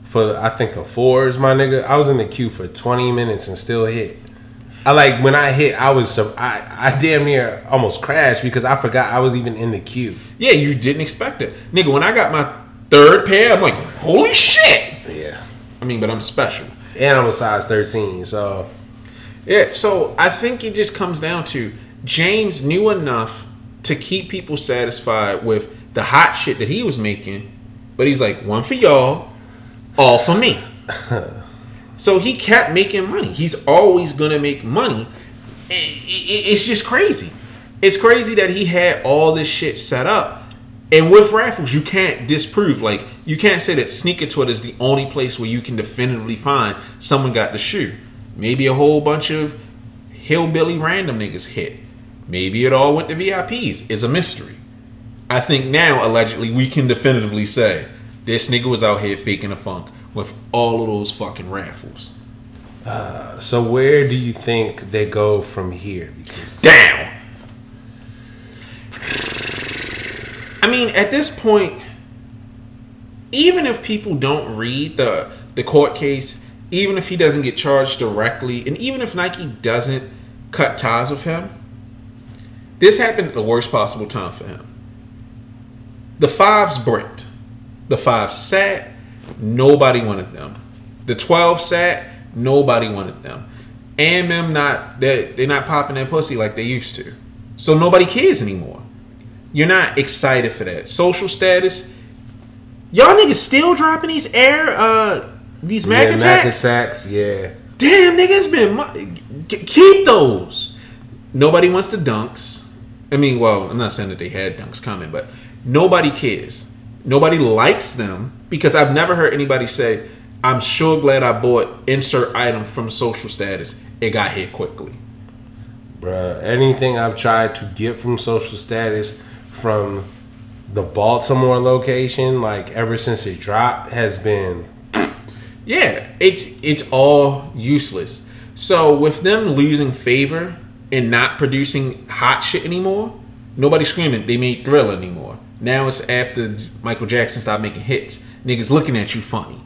for, I think the fours, my nigga, I was in the queue for 20 minutes and still hit. I like, when I hit, I was, so I, I damn near almost crashed because I forgot I was even in the queue. Yeah, you didn't expect it, nigga. When I got my third pair, I'm like, holy shit. Yeah. I mean, but I'm special. And I'm a size 13, so. Yeah, so I think it just comes down to James knew enough to keep people satisfied with the hot shit that he was making, but he's like, one for y'all, all for me. <laughs> so he kept making money. He's always gonna make money. I- I- It's just crazy. It's crazy that he had all this shit set up. And with raffles, you can't disprove. Like, you can't say that Sneaker Twitter is the only place where you can definitively find someone got the shoe. Maybe a whole bunch of hillbilly random niggas hit. Maybe it all went to VIPs. It's a mystery. I think now, allegedly, we can definitively say this nigga was out here faking a funk with all of those fucking raffles. Uh, so where do you think they go from here? Because Down! I mean, at this point, even if people don't read the the court case, even if he doesn't get charged directly, and even if Nike doesn't cut ties with him, this happened at the worst possible time for him. The fives bricked. The five sat. Nobody wanted them. The twelve sat. Nobody wanted them. And them not they they're not popping their pussy like they used to. So nobody cares anymore. You're not excited for that. Social status. Y'all niggas still dropping these air uh these mag yeah, attacks? Mac Sacks, yeah. Damn, nigga, it's been mu- keep those. Nobody wants the dunks. I mean, well, I'm not saying that they had dunks coming, but nobody cares. Nobody likes them because I've never heard anybody say, "I'm sure glad I bought insert item from social status. It got hit quickly." Bruh, anything I've tried to get from social status from the Baltimore location, like ever since it dropped, has been <sniffs> Yeah, it's it's all useless. So with them losing favor and not producing hot shit anymore, nobody's screaming they made Thrill anymore. Now it's after Michael Jackson stopped making hits. Niggas looking at you funny.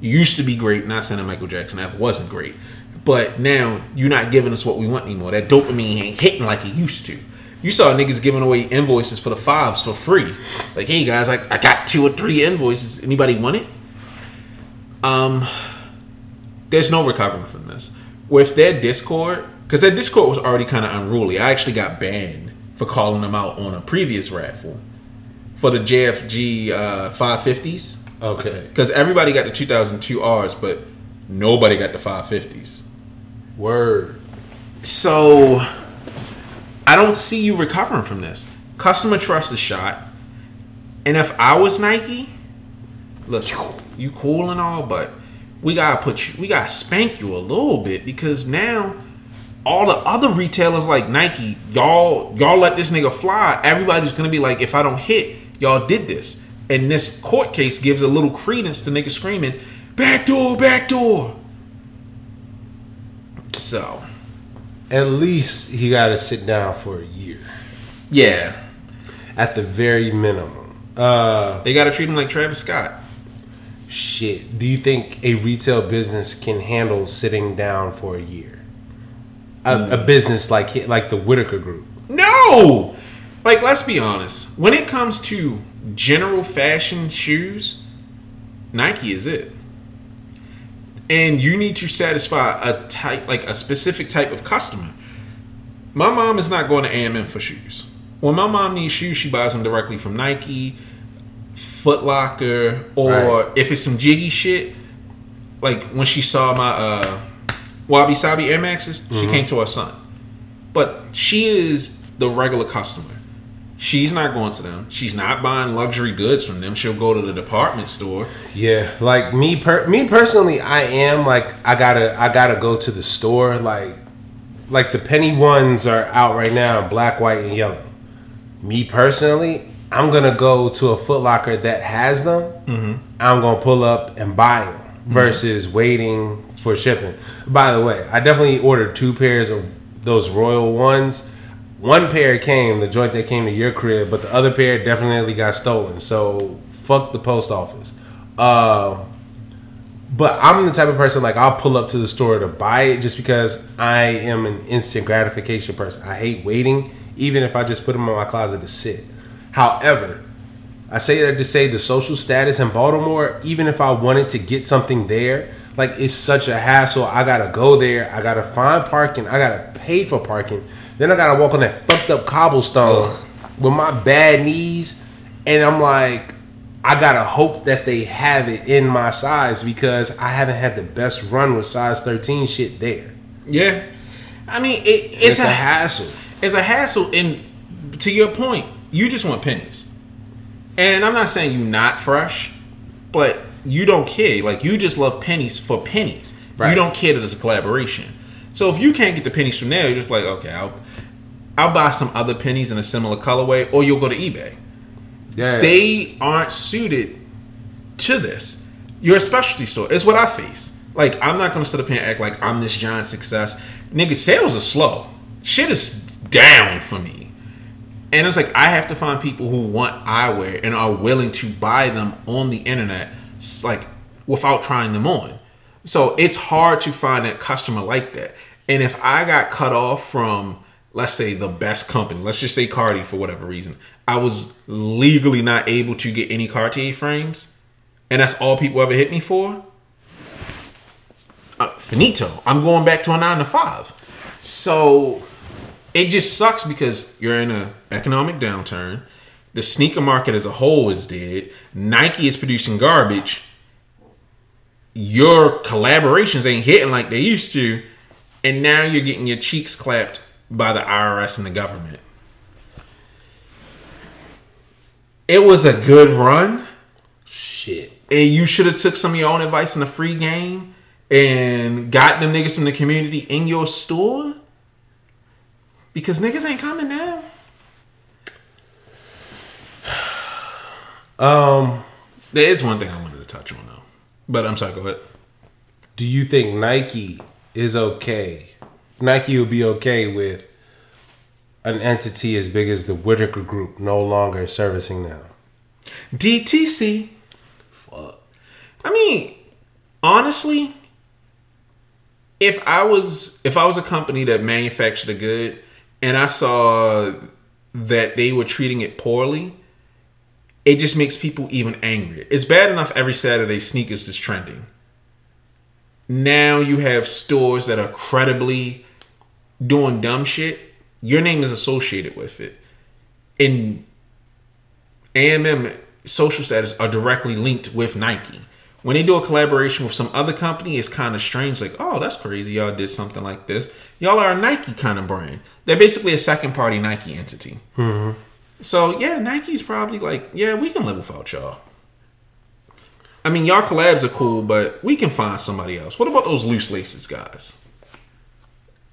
You used to be great. Not saying that Michael Jackson ever wasn't great, but now you're not giving us what we want anymore. That dopamine ain't hitting like it used to. You saw niggas giving away invoices for the fives for free. Like, hey guys, I, I got two or three invoices. Anybody want it? Um, there's no recovering from this. With their Discord, because their Discord was already kind of unruly. I actually got banned for calling them out on a previous raffle for the JFG uh, 550s okay. because everybody got the 2002 Rs, but Nobody got the 550s. Word. So I don't see you recovering from this. Customer trust is shot. And if I was Nike, look, you cool and all, but we gotta put you we gotta spank you a little bit because now all the other retailers like Nike, y'all y'all let this nigga fly. Everybody's gonna be like, if I don't hit, y'all did this. And this court case gives a little credence to niggas screaming, back door, back door. So At least he got to sit down for a year, yeah, at the very minimum. Uh, they gotta treat him like Travis Scott. shit. Do you think a retail business can handle sitting down for a year? A, a business like like the Whitaker Group. No! Like, let's be honest. When it comes to general fashion shoes, Nike is it. And you need to satisfy a type, like a specific type of customer. My mom is not going to A&M for shoes. When my mom needs shoes, she buys them directly from Nike, Foot Locker, or Right. if it's some jiggy shit, like when she saw my uh, Wabi Sabi Air Maxes, she came to her son. But she is the regular customer. She's not going to them. She's not buying luxury goods from them. She'll go to the department store. Yeah, like me per me personally, I am like I gotta I gotta go to the store. Like like the penny ones are out right now, black, white, and yellow. Me personally, I'm gonna go to a Foot Locker that has them. Mm-hmm. I'm gonna pull up and buy them mm-hmm. versus waiting for shipping. By the way, I definitely ordered two pairs of those Royal ones. One pair came, the joint that came to your crib, but the other pair definitely got stolen. So fuck the post office. Uh, but I'm the type of person like I'll pull up to the store to buy it just because I am an instant gratification person. I hate waiting, even if I just put them in my closet to sit. However, I say that to say the social status in Baltimore, even if I wanted to get something there, like it's such a hassle. I gotta go there. I gotta find parking. I gotta pay for parking. Then I gotta walk on that fucked up cobblestone with my bad knees, and I'm like, I gotta hope that they have it in my size because I haven't had the best run with size 13 shit there. Yeah. I mean, it, it's, It's, a, a hassle. it's a hassle. And to your point, you just want pennies. And I'm not saying you're not fresh, but you don't care. Like you just love pennies for pennies. You don't care that it's a collaboration. So if you can't get the pennies from there, you're just like, okay, I'll I'll buy some other pennies in a similar colorway, or you'll go to eBay. Yeah. They aren't suited to this. You're a specialty store. It's what I face. Like I'm not gonna sit up here and act like I'm this giant success. Nigga, sales are slow. Shit is down for me. And it's like I have to find people who want eyewear and are willing to buy them on the internet, like without trying them on. So it's hard to find that customer like that. And if I got cut off from, let's say, the best company, let's just say Cardi for whatever reason, I was legally not able to get any Cartier frames, and that's all people ever hit me for. Uh, finito. I'm going back to a nine to five. So it just sucks because you're in a economic downturn. The sneaker market as a whole is dead. Nike is producing garbage. Your collaborations ain't hitting like they used to, and now you're getting your cheeks clapped by the IRS and the government. It was a good run, shit. and you should have took some of your own advice in the free game and got them niggas from the community in your store. Because niggas ain't coming now. <sighs> Um, There is one thing I wanted to touch on though. But I'm sorry, go ahead. do you think Nike is okay? Nike will be okay with an entity as big as the Whitaker Group no longer servicing them. DTC. Fuck. I mean, honestly, if I was if I was a company that manufactured a good and I saw that they were treating it poorly, it just makes people even angrier. It's bad enough every Saturday sneakers is trending. Now you have stores that are credibly doing dumb shit. Your name is associated with it. And AMM social status are directly linked with Nike. When they do a collaboration with some other company, it's kind of strange. Like, oh, that's crazy. Y'all did something like this. Y'all are a Nike kind of brand. They're basically a second party Nike entity. Mm-hmm. So yeah, Nike's probably like, yeah, we can live without y'all. I mean, y'all collabs are cool, but we can find somebody else. What about those loose laces guys?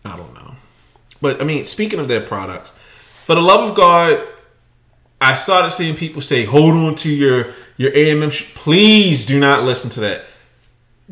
I don't know. But I mean, speaking of their products, for the love of God, I started seeing people say, "Hold on to your your AMM." Sh-. Please do not listen to that.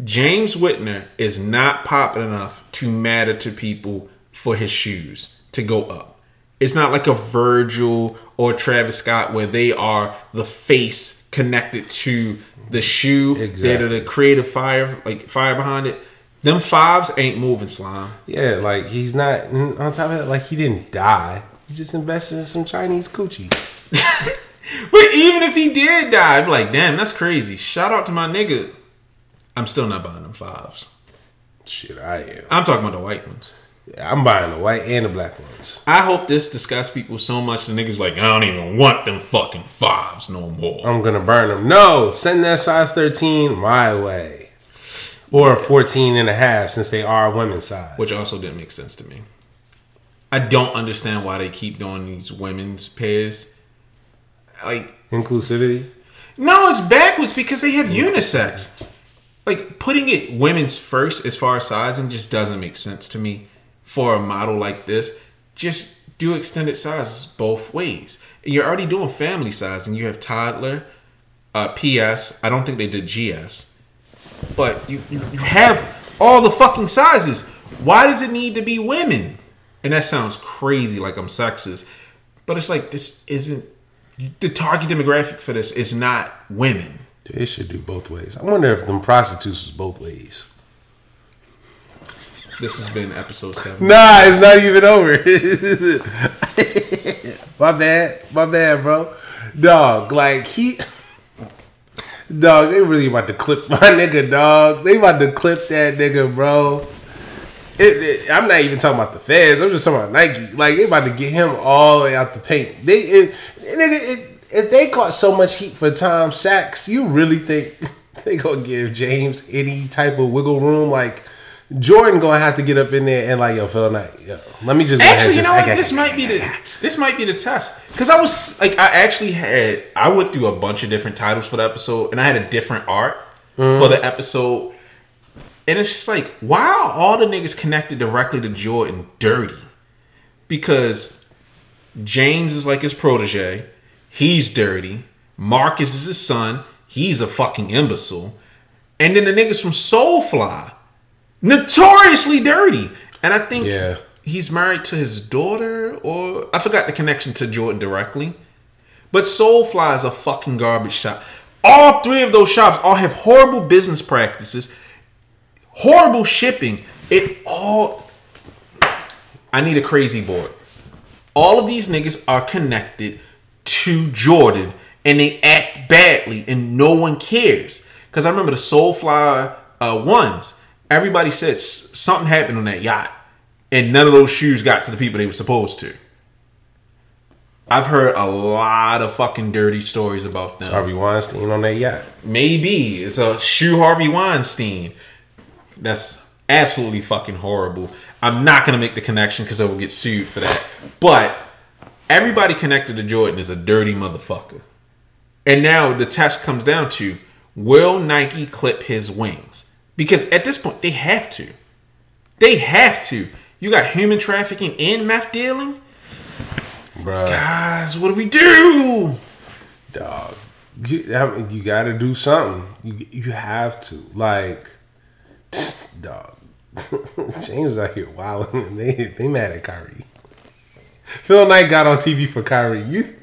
James Whitner is not popping enough to matter to people for his shoes to go up. It's not like a Virgil or Travis Scott where they are the face connected to the shoe. Exactly. They're the creative fire, like fire behind it. Them fives ain't moving, slime. Yeah, like he's not on top of that. Like he didn't die. He just invested in some Chinese coochie. <laughs> But even if he did die, I'd be like, damn, that's crazy. Shout out to my nigga. I'm still not buying them fives. Shit, I am. I'm talking about the white ones. Yeah, I'm buying the white and the black ones. I hope this disgusts people so much the niggas like, I don't even want them fucking fives no more. I'm gonna burn them. No, send that size 13 my way. Or a 14 and a half since they are women's size. Which also didn't make sense to me. I don't understand why they keep doing these women's pairs. Like, Inclusivity. no, it's backwards because they have unisex. Like, putting it women's first as far as sizing just doesn't make sense to me for a model like this. Just do extended sizes both ways. You're already doing family size, and you have toddler, uh, PS. I don't think they did GS, but you, you you have all the fucking sizes. Why does it need to be women? And that sounds crazy, like I'm sexist, but it's like this isn't the target demographic for this is not women. They should do both ways. I wonder if them prostitutes was both ways. This has been episode seven. Nah, it's not even over. <laughs> my bad. My bad, bro. Dog, like he Dog, they really about to clip my <laughs> nigga, dog. They about to clip that nigga, bro. It, it- I'm not even talking about the feds. I'm just talking about Nike. Like they about to get him all the way out the paint. They, it, nigga, if they caught so much heat for Tom Sachs, you really think <laughs> they gonna give James any type of wiggle room? Like Jordan gonna have to get up in there and like, yo, Phil Knight, yo, let me just Actually, you know what? This might be the this might be the test. Because I was like, I actually had I went through a bunch of different titles for the episode, and I had a different art for the episode, and it's just like, why are all the niggas connected directly to Jordan dirty? Because James is like his protege, he's dirty. Marcus is his son, he's a fucking imbecile, and then the niggas from Solefly notoriously dirty. And I think Yeah. he's married to his daughter, or I forgot the connection to Jordan directly. But Solefly is a fucking garbage shop. All three of those shops all have horrible business practices, horrible shipping. It all. I need a crazy board. All of these niggas are connected to Jordan and they act badly and no one cares. Because I remember the Solefly uh, ones, everybody said s- something happened on that yacht and none of those shoes got to the people they were supposed to. I've heard a lot of fucking dirty stories about them. Harvey Weinstein on that yacht. Maybe it's a shoe Harvey Weinstein. That's absolutely fucking horrible. I'm not gonna make the connection because I will get sued for that. But everybody connected to Jordan is a dirty motherfucker. And now the test comes down to will Nike clip his wings? Because at this point they have to. They have to. You got human trafficking and meth dealing? Bruh. Guys, what do we do? dog. You, I mean, you got to do something. You you have to like, <sniffs> dog. <laughs> James out here wilding. <laughs> They they mad at Kyrie. Phil Knight got on TV for Kyrie. You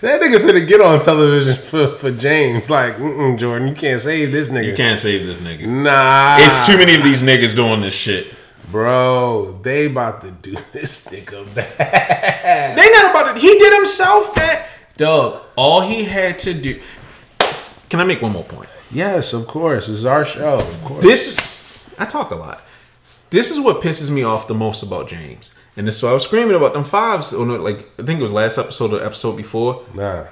that nigga finna get on television for, for James. Like, mm Jordan, you can't save this nigga. You can't save this nigga. Nah, It's too many of these niggas doing this shit. bro. They about to do <laughs> this nigga bad. They not about to. He did himself bad. Doug, all he had to do. Can I make one more point? Yes, of course. This is our show. Of course. This, I talk a lot. This is what pisses me off the most about James, and this is why I was screaming about them fives. Or no, like I think it was last episode or episode before. nah.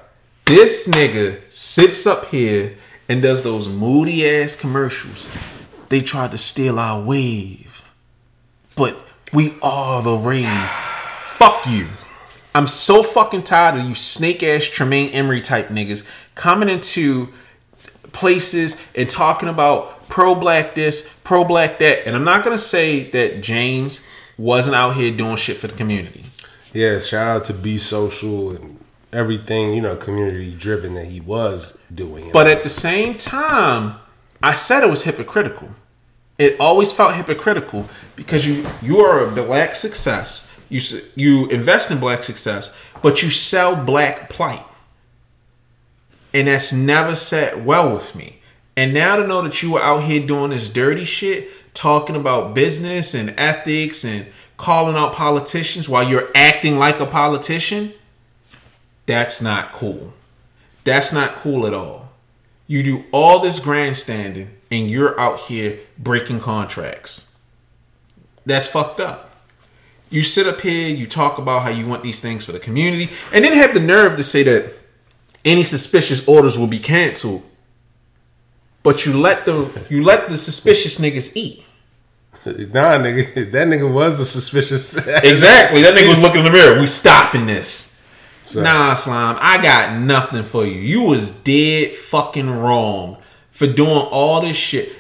This nigga sits up here and does those moody ass commercials. They tried to steal our wave, but we are the rave. Fuck you. I'm so fucking tired of you snake ass Tremaine Emory type niggas coming into places and talking about pro black this, pro black that. And I'm not gonna say that James wasn't out here doing shit for the community. Yeah, shout out to Be Social and everything, you know, community driven that he was doing. But at the same time, I said it was hypocritical. It always felt hypocritical because you you are a black success. You you invest in black success, but you sell black plight, and that's never sat well with me. And now to know that you were out here doing this dirty shit, talking about business and ethics and calling out politicians while you're acting like a politician, that's not cool. That's not cool at all. You do all this grandstanding and you're out here breaking contracts. That's fucked up. You sit up here, you talk about how you want these things for the community, and then have the nerve to say that any suspicious orders will be canceled. But you let the you let the suspicious niggas eat. Nah, nigga, <laughs> that nigga was a suspicious. <laughs> Exactly. That nigga was looking in the mirror. We stopping this. So- Nah, slime. I got nothing for you. You was dead fucking wrong for doing all this shit.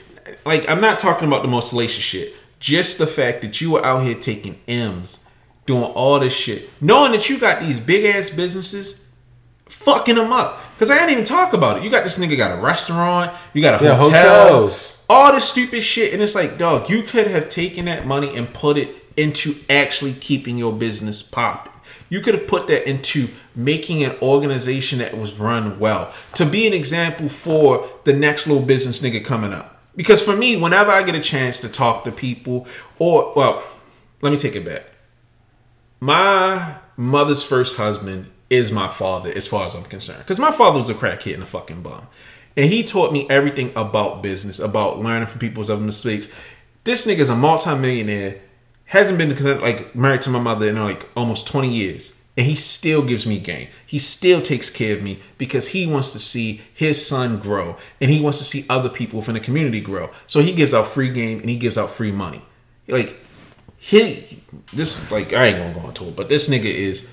Like, I'm not talking about the most salacious shit. Just the fact that you were out here taking M's, doing all this shit, knowing that you got these big ass businesses, fucking them up. Cause I didn't even talk about it. You got this nigga got a restaurant, you got a Yeah, hotel, hotels. all this stupid shit, and it's like, dog, you could have taken that money and put it into actually keeping your business popping. You could have put that into making an organization that was run well to be an example for the next little business nigga coming up. Because for me, whenever I get a chance to talk to people, or well, let me take it back. My mother's first husband is my father, as far as I'm concerned. Because my father was a crackhead and a fucking bum. And he taught me everything about business, about learning from people's other mistakes. This nigga's a multimillionaire, hasn't been like married to my mother in like almost 20 years. And he still gives me game. He still takes care of me because he wants to see his son grow and he wants to see other people within the community grow. So he gives out free game and he gives out free money. Like he this like I ain't gonna go into it, but this nigga is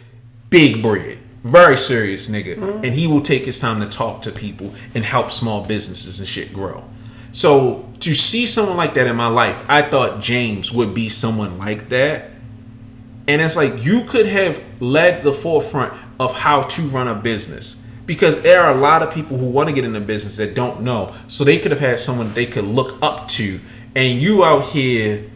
big bread, very serious nigga, and he will take his time to talk to people and help small businesses and shit grow. So to see someone like that in my life, I thought James would be someone like that. And it's like you could have led the forefront of how to run a business. Because there are a lot of people who want to get in into business that don't know. So they could have had someone they could look up to. And you out here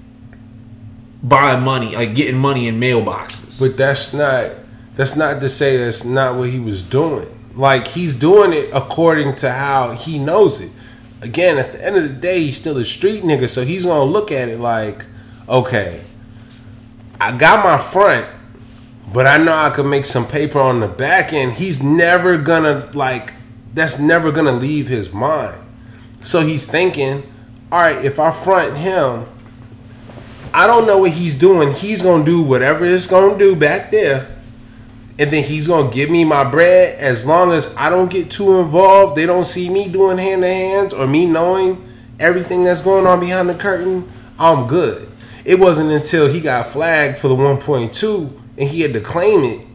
buying money, like getting money in mailboxes. But that's not that's not to say that's not what he was doing. Like he's doing it according to how he knows it. Again, at the end of the day, he's still a street nigga, so he's gonna look at it like, okay, I got my front, but I know I could make some paper on the back end. He's never gonna like that's never gonna leave his mind. So he's thinking, all right, if I front him, I don't know what he's doing. He's gonna do whatever it's gonna do back there. And then he's gonna give me my bread as long as I don't get too involved. They don't see me doing hand to hands or me knowing everything that's going on behind the curtain. I'm good. It wasn't until he got flagged for the 1.2 and he had to claim it.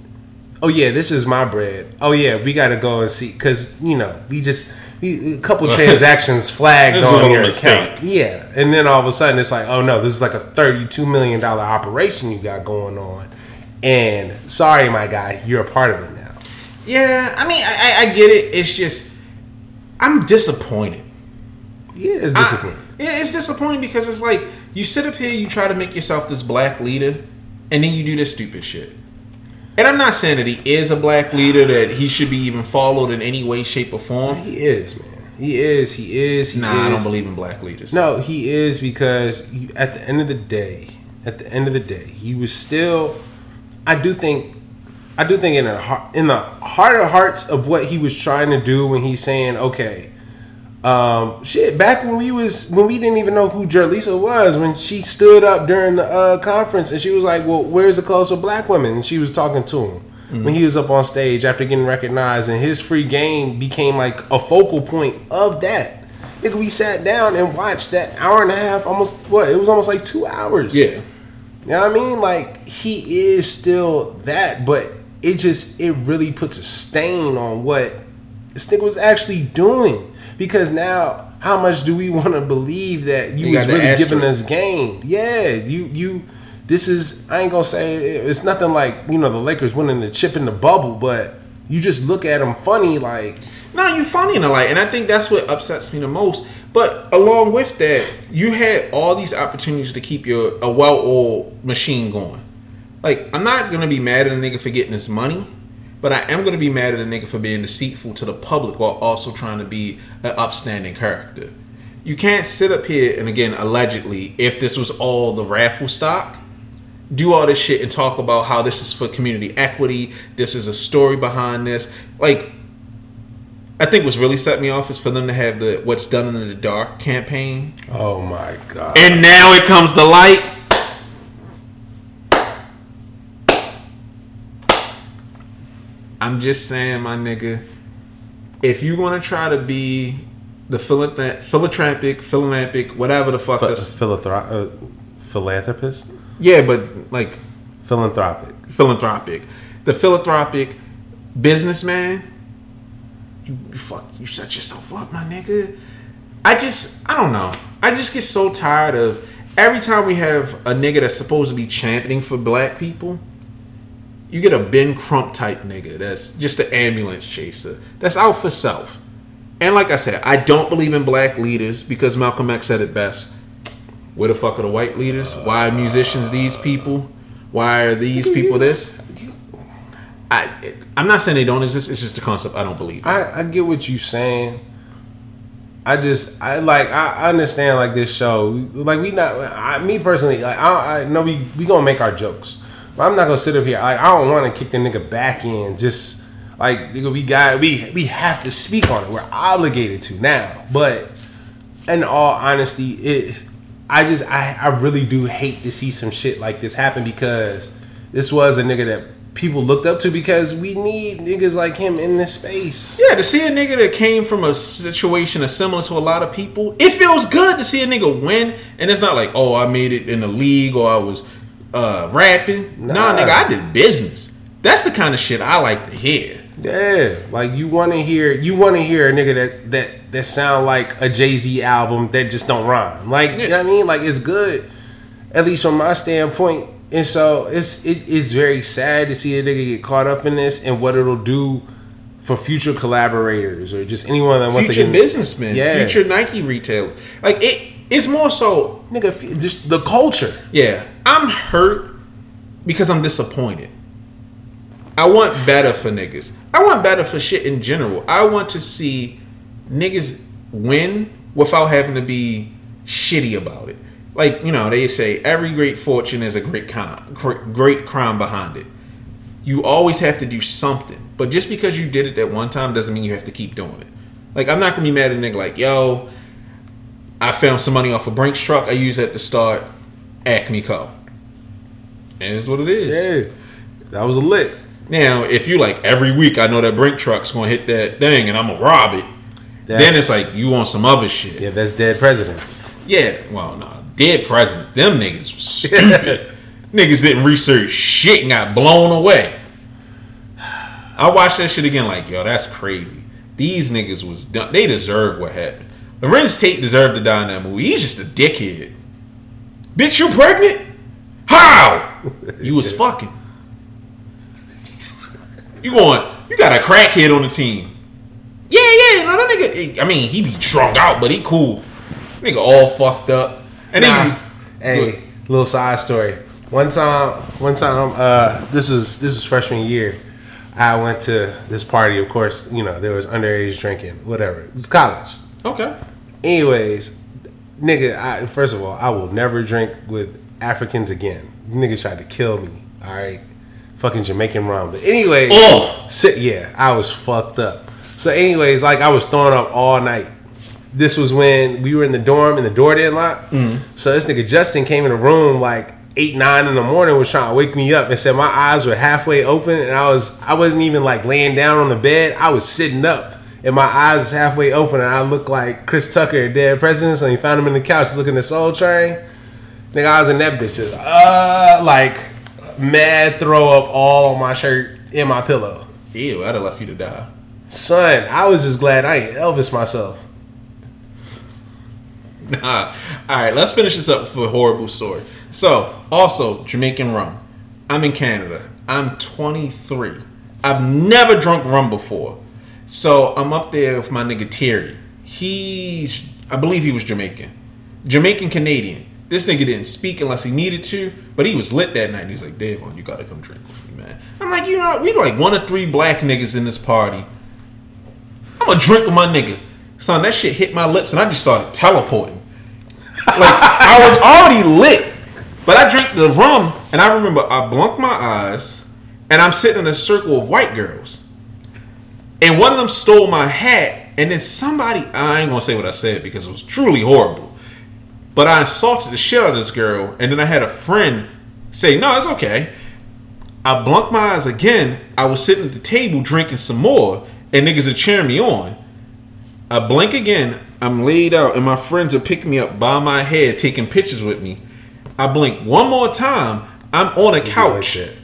Oh yeah, this is my bread. Oh yeah, we gotta go and see because you know we just a couple <laughs> transactions flagged This is a on your mistake. account. Yeah, and then all of a sudden it's like, oh no, this is like a thirty-two million dollar operation you got going on, and sorry, my guy, you're a part of it now. yeah, I mean, I, I- I get it. It's just, I'm disappointed. Yeah, it's I- yeah, it's disappointing because it's like you sit up here, you try to make yourself this black leader, and then you do this stupid shit. And I'm not saying that he is a black leader that he should be even followed in any way, shape, or form. he is, man. He is. He is. He Nah, I don't believe in black leaders. No, he is because at the end of the day, at the end of the day, he was still. I do think, I do think in the in the heart of hearts of what he was trying to do when he's saying, okay, um, shit. Back when we was when we didn't even know who Jerlisa was, when she stood up during the uh, conference and she was like, "Well, where's the clothes for black women?" and she was talking to him. when he was up on stage after getting recognized, and his free game became like a focal point of that. Nigga, we sat down and watched that hour and a half, almost what? It was almost like two hours. Yeah. You know what I mean? Like he is still that, but it just it really puts a stain on what this nigga was actually doing. Because now, how much do we <laughs> want to believe that you, You was the really giving us game? Yeah, you you. This is I ain't gonna say it's nothing like you know the Lakers winning the chip in the bubble, but you just look at them funny like No, you funny and light, and I think that's what upsets me the most. But along with that, you had all these opportunities to keep your a well-oiled machine going. Like, I'm not gonna be mad at a nigga for getting his money, but I am gonna be mad at a nigga for being deceitful to the public while also trying to be an upstanding character. You can't sit up here and again, allegedly, if this was all the raffle stock, do all this shit and talk about how this is for community equity. This is a story behind this. Like, I think what's really set me off is for them to have the "What's Done in the Dark" campaign, oh my god. and now it comes to light. I'm just saying, my nigga, if you want to try to be the philanthrop- philanthropic, philanthropic, whatever the fuck, Ph- this, philanthrop- uh, philanthropist, yeah, but like philanthropic. philanthropic. The philanthropic businessman, you, you fuck, you set yourself up, my nigga. I just, I don't know. I just get so tired of every time we have a nigga that's supposed to be championing for black people. You get a Ben Crump type nigga that's just an ambulance chaser. That's out for self. And like I said, I don't believe in black leaders because Malcolm X said it best. Where the fuck are the white leaders? Why are musicians these people? Why are these people this? I I'm not saying they don't exist. It's just a concept I don't believe. I, I get what you're saying. I just I like I understand like this show like we not I, me personally like I, I know we we gonna make our jokes but I'm not gonna sit up here like I don't want to kick the nigga back in just like nigga we got we we have to speak on it we're obligated to now but in all honesty it I just I I really do hate to see some shit like this happen because this was a nigga that people looked up to because we need niggas like him in this space. Yeah, to see a nigga that came from a situation that's similar to a lot of people, it feels good to see a nigga win. And it's not like, oh, I made it in the league or I was uh, rapping. Nah. Nah. nigga, I did business. That's the kind of shit I like to hear. Yeah, like you want to hear you want to hear a nigga that that that sound like a Jay Z album that just don't rhyme. Like you know what I mean? Like it's good, at least from my standpoint. And so it's it is very sad to see a nigga get caught up in this and what it'll do for future collaborators or just anyone that wants to Future get businessmen, Yeah. future Nike retailer. Like it, it's more so nigga just the culture. Yeah, I'm hurt because I'm disappointed. I want better for niggas. I want better for shit in general. I want to see niggas win without having to be shitty about it. Like you know, they say every great fortune is a great crime, great crime behind it. You always have to do something, but just because you did it that one time doesn't mean you have to keep doing it. Like I'm not gonna be mad at a nigga like, yo, I found some money off a Brinks truck. I used that to start Acme Co. And it's what it is. Yeah, that was a lick. Now, if you like every week, I know that Brink truck's gonna hit that thing, and I'm gonna rob it. then it's like you want some other shit. Yeah, that's dead presidents. Yeah, well, no, dead presidents. Them niggas was stupid. <laughs> niggas didn't research shit and got blown away. I watched that shit again, like, yo, that's crazy. These niggas was dumb. They deserve what happened. Larenz Tate deserved to die in that movie. He's just a dickhead. Bitch, you pregnant? How? You was <laughs> fucking. You going? You got a crackhead on the team. Yeah, yeah. No, that nigga. I mean, he be drunk out, but he cool. Nigga all fucked up. And Nah. Hey, little side story. One time, one time, uh, this was this was freshman year. I went to this party. Of course, you know there was underage drinking, whatever. It was college. okay. Anyways, nigga, I, first of all, I will never drink with Africans again. Niggas tried to kill me. All right, fucking Jamaican rum. But anyways, Oh. sit, yeah, I was fucked up. So, anyways, like I was throwing up all night. This was when we were in the dorm and the door didn't lock. So this nigga Justin came in the room like eight nine in the morning was trying to wake me up and said my eyes were halfway open and I was I wasn't even like laying down on the bed. I was sitting up and my eyes was halfway open and I looked like Chris Tucker, dead president. So he found him in the couch looking at Soul Train. Nigga, I was in that bitch, uh, like mad throw up all on my shirt in my pillow. Ew, I'd have left you to die. Son, I was just glad I ain't Elvis myself. <laughs> Nah. All right, let's finish this up with a horrible story. So, also Jamaican rum. I'm in Canada. I'm 23. I've never drunk rum before. So I'm up there with my nigga Terry. He's, I believe he was Jamaican, Jamaican Canadian. This nigga didn't speak unless he needed to, but he was lit that night. He's like, Davon, you gotta come drink with me, man. I'm like, you know, we like one or three black niggas in this party. I'm gonna drink with my nigga. Son, that shit hit my lips and I just started teleporting. Like I was already lit, but I drank the rum and I remember I blunked my eyes and I'm sitting in a circle of white girls, and one of them stole my hat, and then somebody I ain't gonna say what I said because it was truly horrible, but I insulted the shit out of this girl, and then I had a friend say, "No, it's okay." I blunked my eyes again. I was sitting at the table drinking some more, and niggas are cheering me on. I blink again. I'm laid out, and my friends are picking me up by my head, taking pictures with me. I blink one more time. I'm on a couch, Like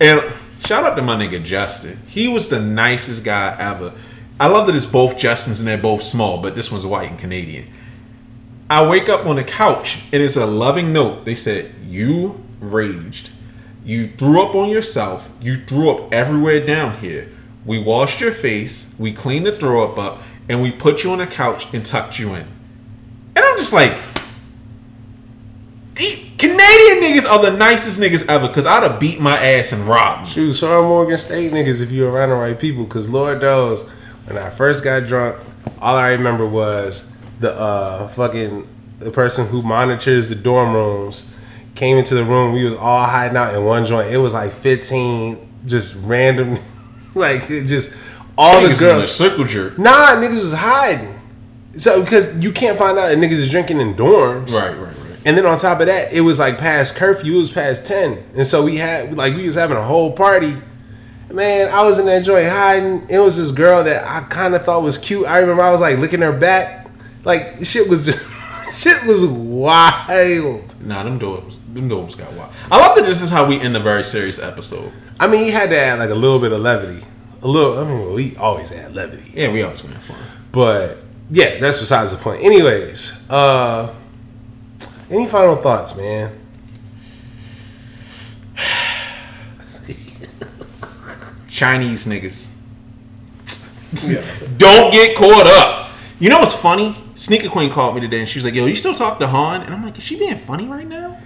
and shout out to my nigga Justin. He was the nicest guy ever. I love that it's both Justins and they're both small, but this one's white and Canadian. I wake up on the couch and it's a loving note. They said, You raged. You threw up on yourself. You threw up everywhere down here. We washed your face. We cleaned the throw up up. And we put you on a couch and tucked you in. And I'm just like, Canadian niggas are the nicest niggas ever because I'd have beat my ass and robbed. Shoot, are Morgan State niggas if you're around the right people. Cause Lord knows, when I first got drunk, all I remember was the uh fucking the person who monitors the dorm rooms came into the room. We was all hiding out in one joint. It was like 15 just random, <laughs> like just all Niggas the girls. circle jerk. Nah, niggas was hiding. So because you can't find out that niggas is drinking in dorms. Right, right, right. And then on top of that, it was like past curfew. It was past ten, and so we had like we was having a whole party. Man, I was in that joint hiding. It was this girl that I kind of thought was cute. I remember I was like licking her back. Like shit was just <laughs> shit was wild. Nah, them dorms, them dorms got wild. I love that this is how we end a very serious episode. I mean, you had to add like a little bit of levity. A little. I mean, we always add levity. Yeah, we always gonna have fun. But yeah, that's besides the point. Anyways, uh any final thoughts, man? <sighs> Chinese niggas. Don't get caught up. You know what's funny? Sneaker Queen called me today and she was like, "Yo, you still talk to Han?" And I'm like, "Is she being funny right now?"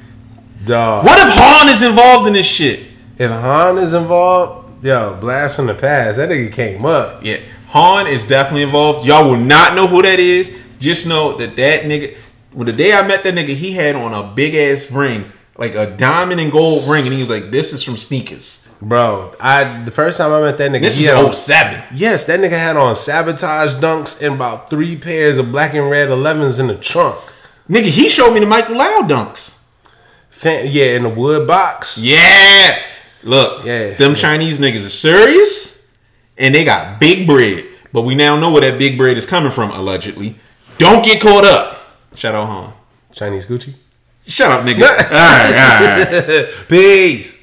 Dog. What if Han is involved in this shit? If Han is involved, yo, blast from the past. That nigga came up. Yeah, Han is definitely involved. Y'all will not know who that is. Just know that that nigga. Well, the day I met that nigga, he had on a big ass ring, like a diamond and gold ring, and he was like, "This is from sneakers." Bro, I the first time I met that nigga, This he was had on, 07. Yes, that nigga had on sabotage dunks and about three pairs of black and red 11s in the trunk. Nigga, he showed me the Michael Lau dunks. Fan, yeah, in the wood box. Yeah. Look, Yeah. them Yeah. Chinese niggas are serious and they got big bread. But we now know where that big bread is coming from, allegedly. Don't get caught up. Shout out Han. Chinese Gucci. Shut up, nigga. <laughs> all right, all right. Peace.